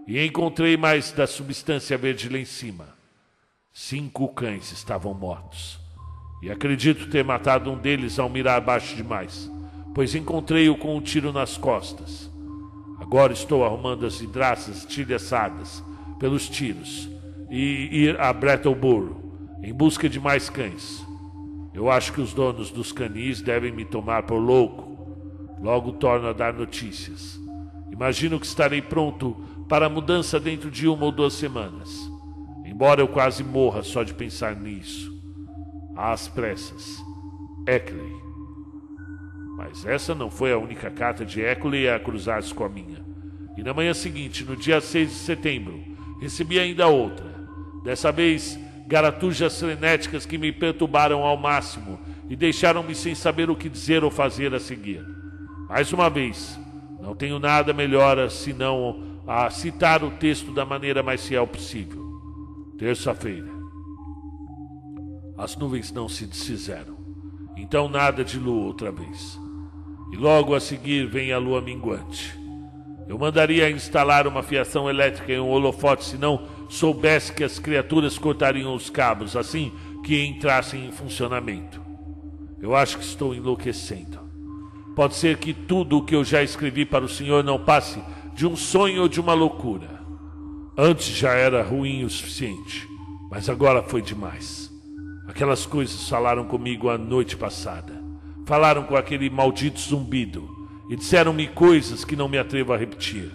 e encontrei mais da substância verde lá em cima. Cinco cães estavam mortos. E acredito ter matado um deles ao mirar baixo demais, pois encontrei-o com um tiro nas costas. Agora estou arrumando as vidraças estilhaçadas pelos tiros e ir a Brattleboro em busca de mais cães. Eu acho que os donos dos canis devem me tomar por louco. Logo torno a dar notícias. Imagino que estarei pronto para a mudança dentro de uma ou duas semanas. Embora eu quase morra só de pensar nisso. Às pressas. Eckley. Mas essa não foi a única carta de Eckley a cruzar-se com a minha. E na manhã seguinte, no dia 6 de setembro, recebi ainda outra. Dessa vez, garatujas frenéticas que me perturbaram ao máximo e deixaram-me sem saber o que dizer ou fazer a seguir. Mais uma vez, não tenho nada melhor senão a citar o texto da maneira mais fiel possível. Terça-feira. As nuvens não se desfizeram, então nada de lua outra vez. E logo a seguir vem a lua minguante. Eu mandaria instalar uma fiação elétrica em um holofote se não soubesse que as criaturas cortariam os cabos assim que entrassem em funcionamento. Eu acho que estou enlouquecendo. Pode ser que tudo o que eu já escrevi para o senhor não passe de um sonho ou de uma loucura. Antes já era ruim o suficiente, mas agora foi demais. Aquelas coisas falaram comigo a noite passada. Falaram com aquele maldito zumbido e disseram-me coisas que não me atrevo a repetir.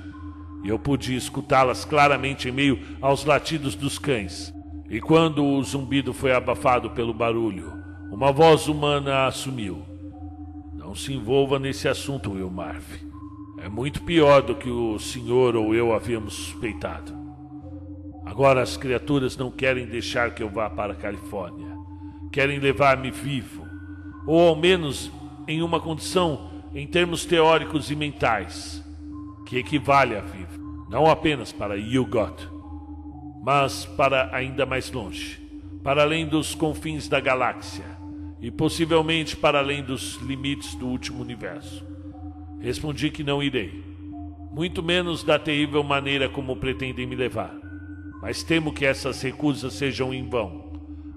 E eu pude escutá-las claramente em meio aos latidos dos cães. E quando o zumbido foi abafado pelo barulho, uma voz humana assumiu: Não se envolva nesse assunto, Will Marv. É muito pior do que o senhor ou eu havíamos suspeitado. Agora as criaturas não querem deixar que eu vá para a Califórnia. Querem levar-me vivo, ou ao menos em uma condição em termos teóricos e mentais, que equivale a vivo, não apenas para Yugot, mas para ainda mais longe, para além dos confins da galáxia e possivelmente para além dos limites do último universo. Respondi que não irei, muito menos da terrível maneira como pretendem me levar. Mas temo que essas recusas sejam em vão.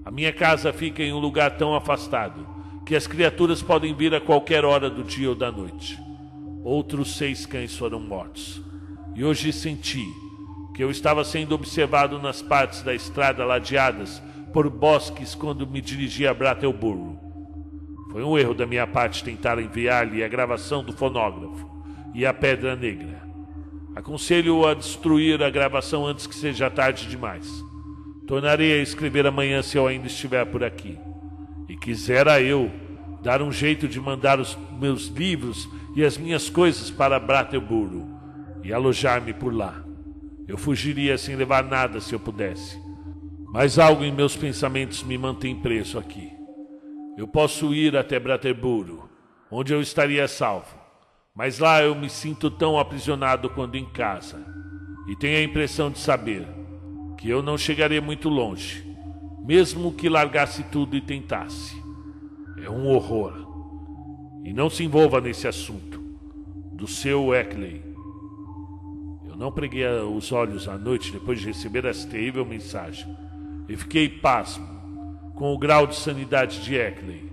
A minha casa fica em um lugar tão afastado que as criaturas podem vir a qualquer hora do dia ou da noite. Outros seis cães foram mortos. E hoje senti que eu estava sendo observado nas partes da estrada ladeadas por bosques quando me dirigia a Brattleboro. Foi um erro da minha parte tentar enviar-lhe a gravação do fonógrafo e a pedra negra. Aconselho-o a destruir a gravação antes que seja tarde demais. Tornarei a escrever amanhã se eu ainda estiver por aqui. E quisera eu dar um jeito de mandar os meus livros e as minhas coisas para Brattleboro e alojar-me por lá. Eu fugiria sem levar nada se eu pudesse. Mas algo em meus pensamentos me mantém preso aqui. Eu posso ir até Braterburo, onde eu estaria salvo, mas lá eu me sinto tão aprisionado quanto em casa, e tenho a impressão de saber que eu não chegaria muito longe, mesmo que largasse tudo e tentasse. É um horror. E não se envolva nesse assunto. Do seu Eckley. Eu não preguei os olhos à noite depois de receber essa terrível mensagem. E fiquei pasmo com o grau de sanidade de Eckley.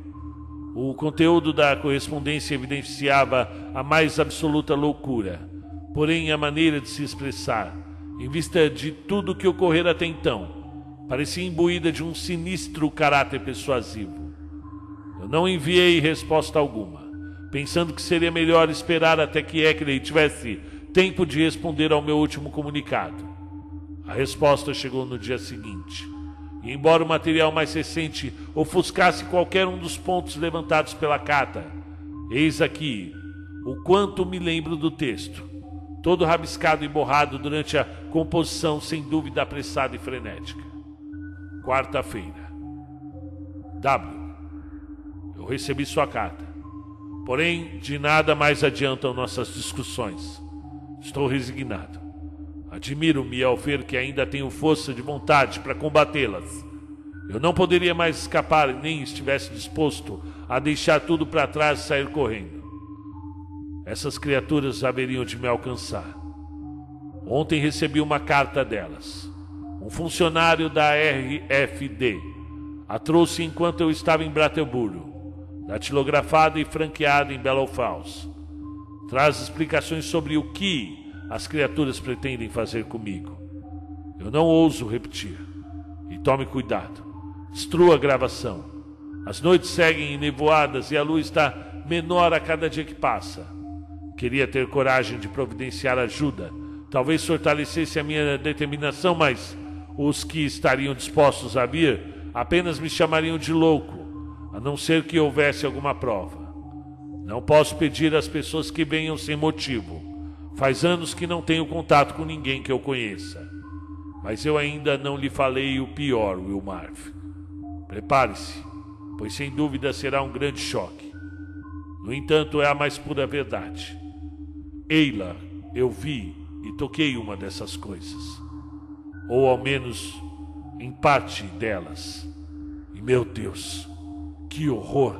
O conteúdo da correspondência evidenciava a mais absoluta loucura, porém a maneira de se expressar, em vista de tudo que ocorrera até então, parecia imbuída de um sinistro caráter persuasivo. Eu não enviei resposta alguma, pensando que seria melhor esperar até que Eckley tivesse tempo de responder ao meu último comunicado. A resposta chegou no dia seguinte. E embora o material mais recente ofuscasse qualquer um dos pontos levantados pela carta, eis aqui o quanto me lembro do texto, todo rabiscado e borrado durante a composição sem dúvida apressada e frenética. Quarta-feira. W. Eu recebi sua carta. Porém, de nada mais adiantam nossas discussões. Estou resignado. Admiro-me ao ver que ainda tenho força de vontade para combatê-las. Eu não poderia mais escapar nem estivesse disposto a deixar tudo para trás e sair correndo. Essas criaturas haveriam de me alcançar. Ontem recebi uma carta delas. Um funcionário da RFD a trouxe enquanto eu estava em Brateburgo, datilografada e franqueada em Belo Falls. Traz explicações sobre o que as criaturas pretendem fazer comigo. Eu não ouso repetir. E tome cuidado. Destrua a gravação. As noites seguem nevoadas e a luz está menor a cada dia que passa. Queria ter coragem de providenciar ajuda. Talvez fortalecesse a minha determinação, mas os que estariam dispostos a vir apenas me chamariam de louco, a não ser que houvesse alguma prova. Não posso pedir às pessoas que venham sem motivo. Faz anos que não tenho contato com ninguém que eu conheça. Mas eu ainda não lhe falei o pior, Wilmarv. Prepare-se, pois sem dúvida será um grande choque. No entanto, é a mais pura verdade. Eila, eu vi e toquei uma dessas coisas. Ou ao menos em parte delas. E meu Deus, que horror!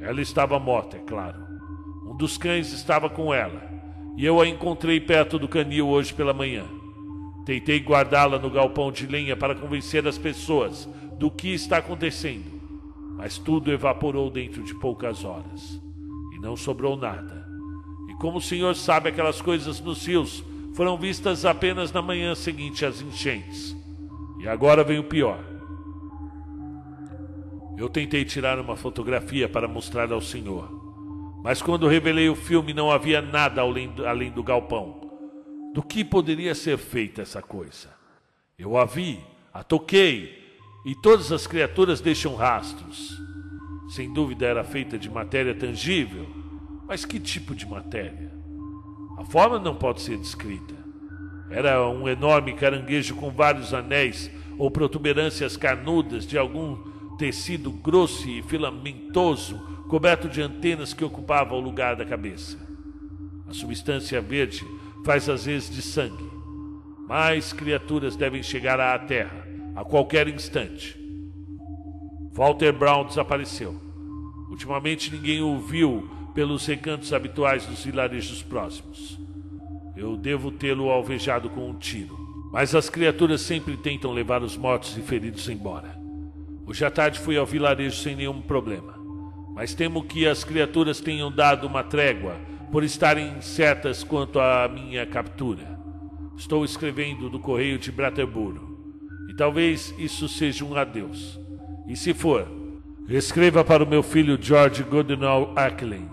Ela estava morta, é claro. Um dos cães estava com ela e eu a encontrei perto do canil hoje pela manhã. Tentei guardá-la no galpão de lenha para convencer as pessoas do que está acontecendo, mas tudo evaporou dentro de poucas horas e não sobrou nada. E como o senhor sabe, aquelas coisas nos rios foram vistas apenas na manhã seguinte às enchentes. E agora vem o pior. Eu tentei tirar uma fotografia para mostrar ao senhor mas quando revelei o filme, não havia nada além do, além do galpão. Do que poderia ser feita essa coisa? Eu a vi, a toquei, e todas as criaturas deixam rastros. Sem dúvida era feita de matéria tangível, mas que tipo de matéria? A forma não pode ser descrita. Era um enorme caranguejo com vários anéis ou protuberâncias carnudas de algum tecido grosso e filamentoso coberto de antenas que ocupavam o lugar da cabeça. A substância verde faz às vezes de sangue. Mais criaturas devem chegar à Terra a qualquer instante. Walter Brown desapareceu. Ultimamente ninguém o viu pelos recantos habituais dos vilarejos próximos. Eu devo tê-lo alvejado com um tiro. Mas as criaturas sempre tentam levar os mortos e feridos embora. Hoje à tarde fui ao vilarejo sem nenhum problema mas temo que as criaturas tenham dado uma trégua por estarem certas quanto à minha captura. Estou escrevendo do correio de Braterburo, e talvez isso seja um adeus. E se for, escreva para o meu filho George Goodenow Acklin,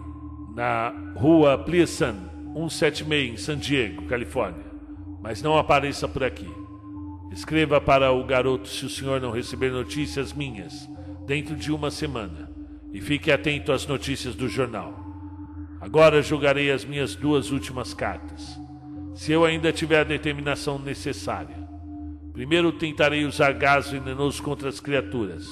na rua Pleasant, 176, em San Diego, Califórnia. Mas não apareça por aqui. Escreva para o garoto se o senhor não receber notícias minhas dentro de uma semana e fique atento às notícias do jornal. Agora jogarei as minhas duas últimas cartas. Se eu ainda tiver a determinação necessária. Primeiro tentarei usar gás venenoso contra as criaturas.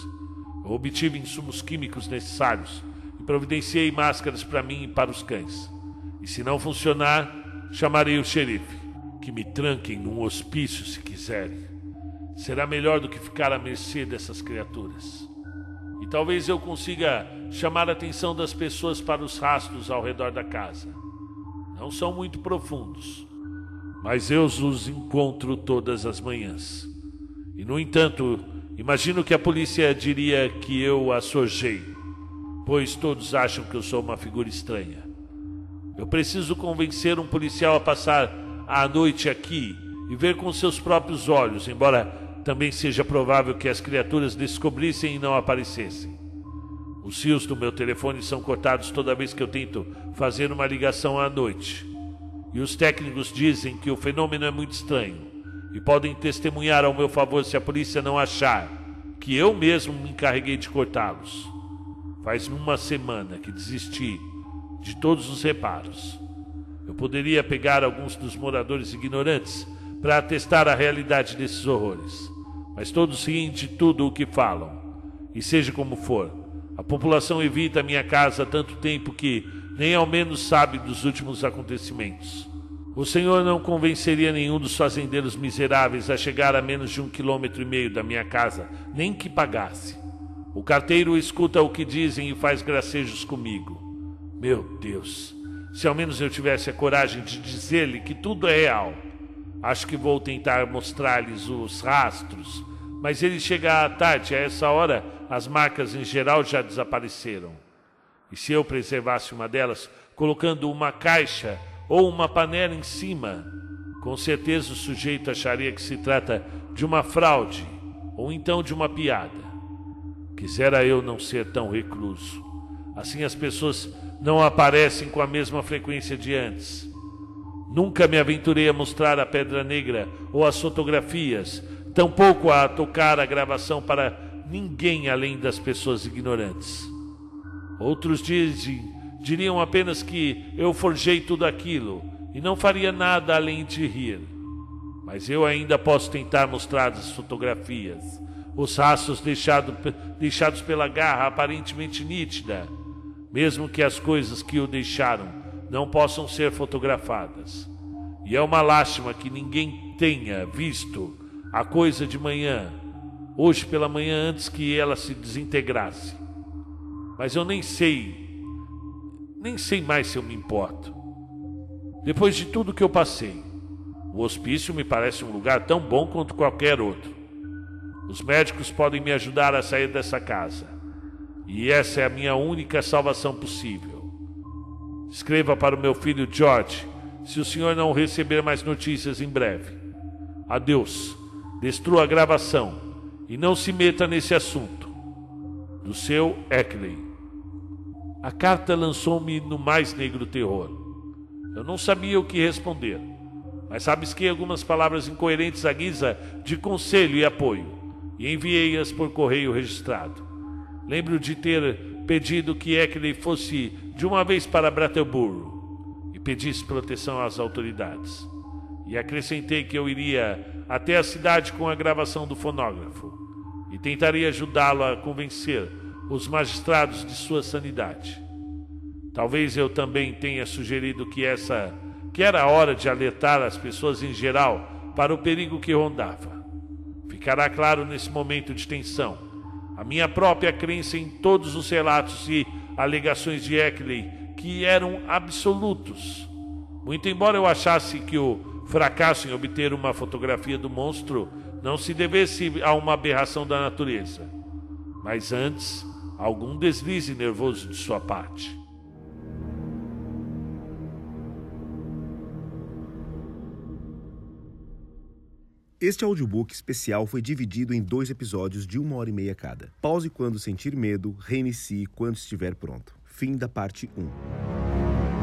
Eu obtive insumos químicos necessários providenciei máscaras para mim e para os cães. E se não funcionar, chamarei o xerife, que me tranquem num hospício se quiserem. será melhor do que ficar à mercê dessas criaturas. E talvez eu consiga chamar a atenção das pessoas para os rastros ao redor da casa. Não são muito profundos, mas eu os encontro todas as manhãs. E, no entanto, imagino que a polícia diria que eu a sojei, pois todos acham que eu sou uma figura estranha. Eu preciso convencer um policial a passar a noite aqui e ver com seus próprios olhos, embora também seja provável que as criaturas descobrissem e não aparecessem. Os fios do meu telefone são cortados toda vez que eu tento fazer uma ligação à noite. E os técnicos dizem que o fenômeno é muito estranho e podem testemunhar ao meu favor se a polícia não achar que eu mesmo me encarreguei de cortá-los. Faz uma semana que desisti de todos os reparos. Eu poderia pegar alguns dos moradores ignorantes para atestar a realidade desses horrores, mas todos riem de tudo o que falam. E seja como for, a população evita a minha casa há tanto tempo que nem ao menos sabe dos últimos acontecimentos. O Senhor não convenceria nenhum dos fazendeiros miseráveis a chegar a menos de um quilômetro e meio da minha casa, nem que pagasse. O carteiro escuta o que dizem e faz gracejos comigo. Meu Deus, se ao menos eu tivesse a coragem de dizer-lhe que tudo é real. Acho que vou tentar mostrar-lhes os rastros, mas ele chega à tarde, a essa hora as marcas em geral já desapareceram. E se eu preservasse uma delas, colocando uma caixa ou uma panela em cima, com certeza o sujeito acharia que se trata de uma fraude ou então de uma piada. Quisera eu não ser tão recluso. Assim as pessoas não aparecem com a mesma frequência de antes. Nunca me aventurei a mostrar a pedra negra ou as fotografias, tampouco a tocar a gravação para ninguém além das pessoas ignorantes. Outros dizem, diriam apenas que eu forjei tudo aquilo e não faria nada além de rir. Mas eu ainda posso tentar mostrar as fotografias, os rastros deixado, deixados pela garra aparentemente nítida mesmo que as coisas que o deixaram não possam ser fotografadas. E é uma lástima que ninguém tenha visto a coisa de manhã, hoje pela manhã, antes que ela se desintegrasse. Mas eu nem sei, nem sei mais se eu me importo. Depois de tudo que eu passei, o hospício me parece um lugar tão bom quanto qualquer outro. Os médicos podem me ajudar a sair dessa casa. E essa é a minha única salvação possível. Escreva para o meu filho George, se o senhor não receber mais notícias em breve. Adeus. Destrua a gravação e não se meta nesse assunto. Do seu Eckley. A carta lançou-me no mais negro terror. Eu não sabia o que responder, mas rabisquei algumas palavras incoerentes à guisa de conselho e apoio e enviei-as por correio registrado. Lembro de ter pedido que Eckley fosse de uma vez para Brattleboro e pedisse proteção às autoridades. E acrescentei que eu iria até a cidade com a gravação do fonógrafo e tentaria ajudá-lo a convencer os magistrados de sua sanidade. Talvez eu também tenha sugerido que essa que era a hora de alertar as pessoas em geral para o perigo que rondava. Ficará claro nesse momento de tensão a minha própria crença em todos os relatos e alegações de Eckley, que eram absolutos. Muito embora eu achasse que o fracasso em obter uma fotografia do monstro não se devesse a uma aberração da natureza, mas antes algum deslize nervoso de sua parte. Este audiobook especial foi dividido em dois episódios de uma hora e meia cada. Pause quando sentir medo, reinicie quando estiver pronto. Fim da parte 1.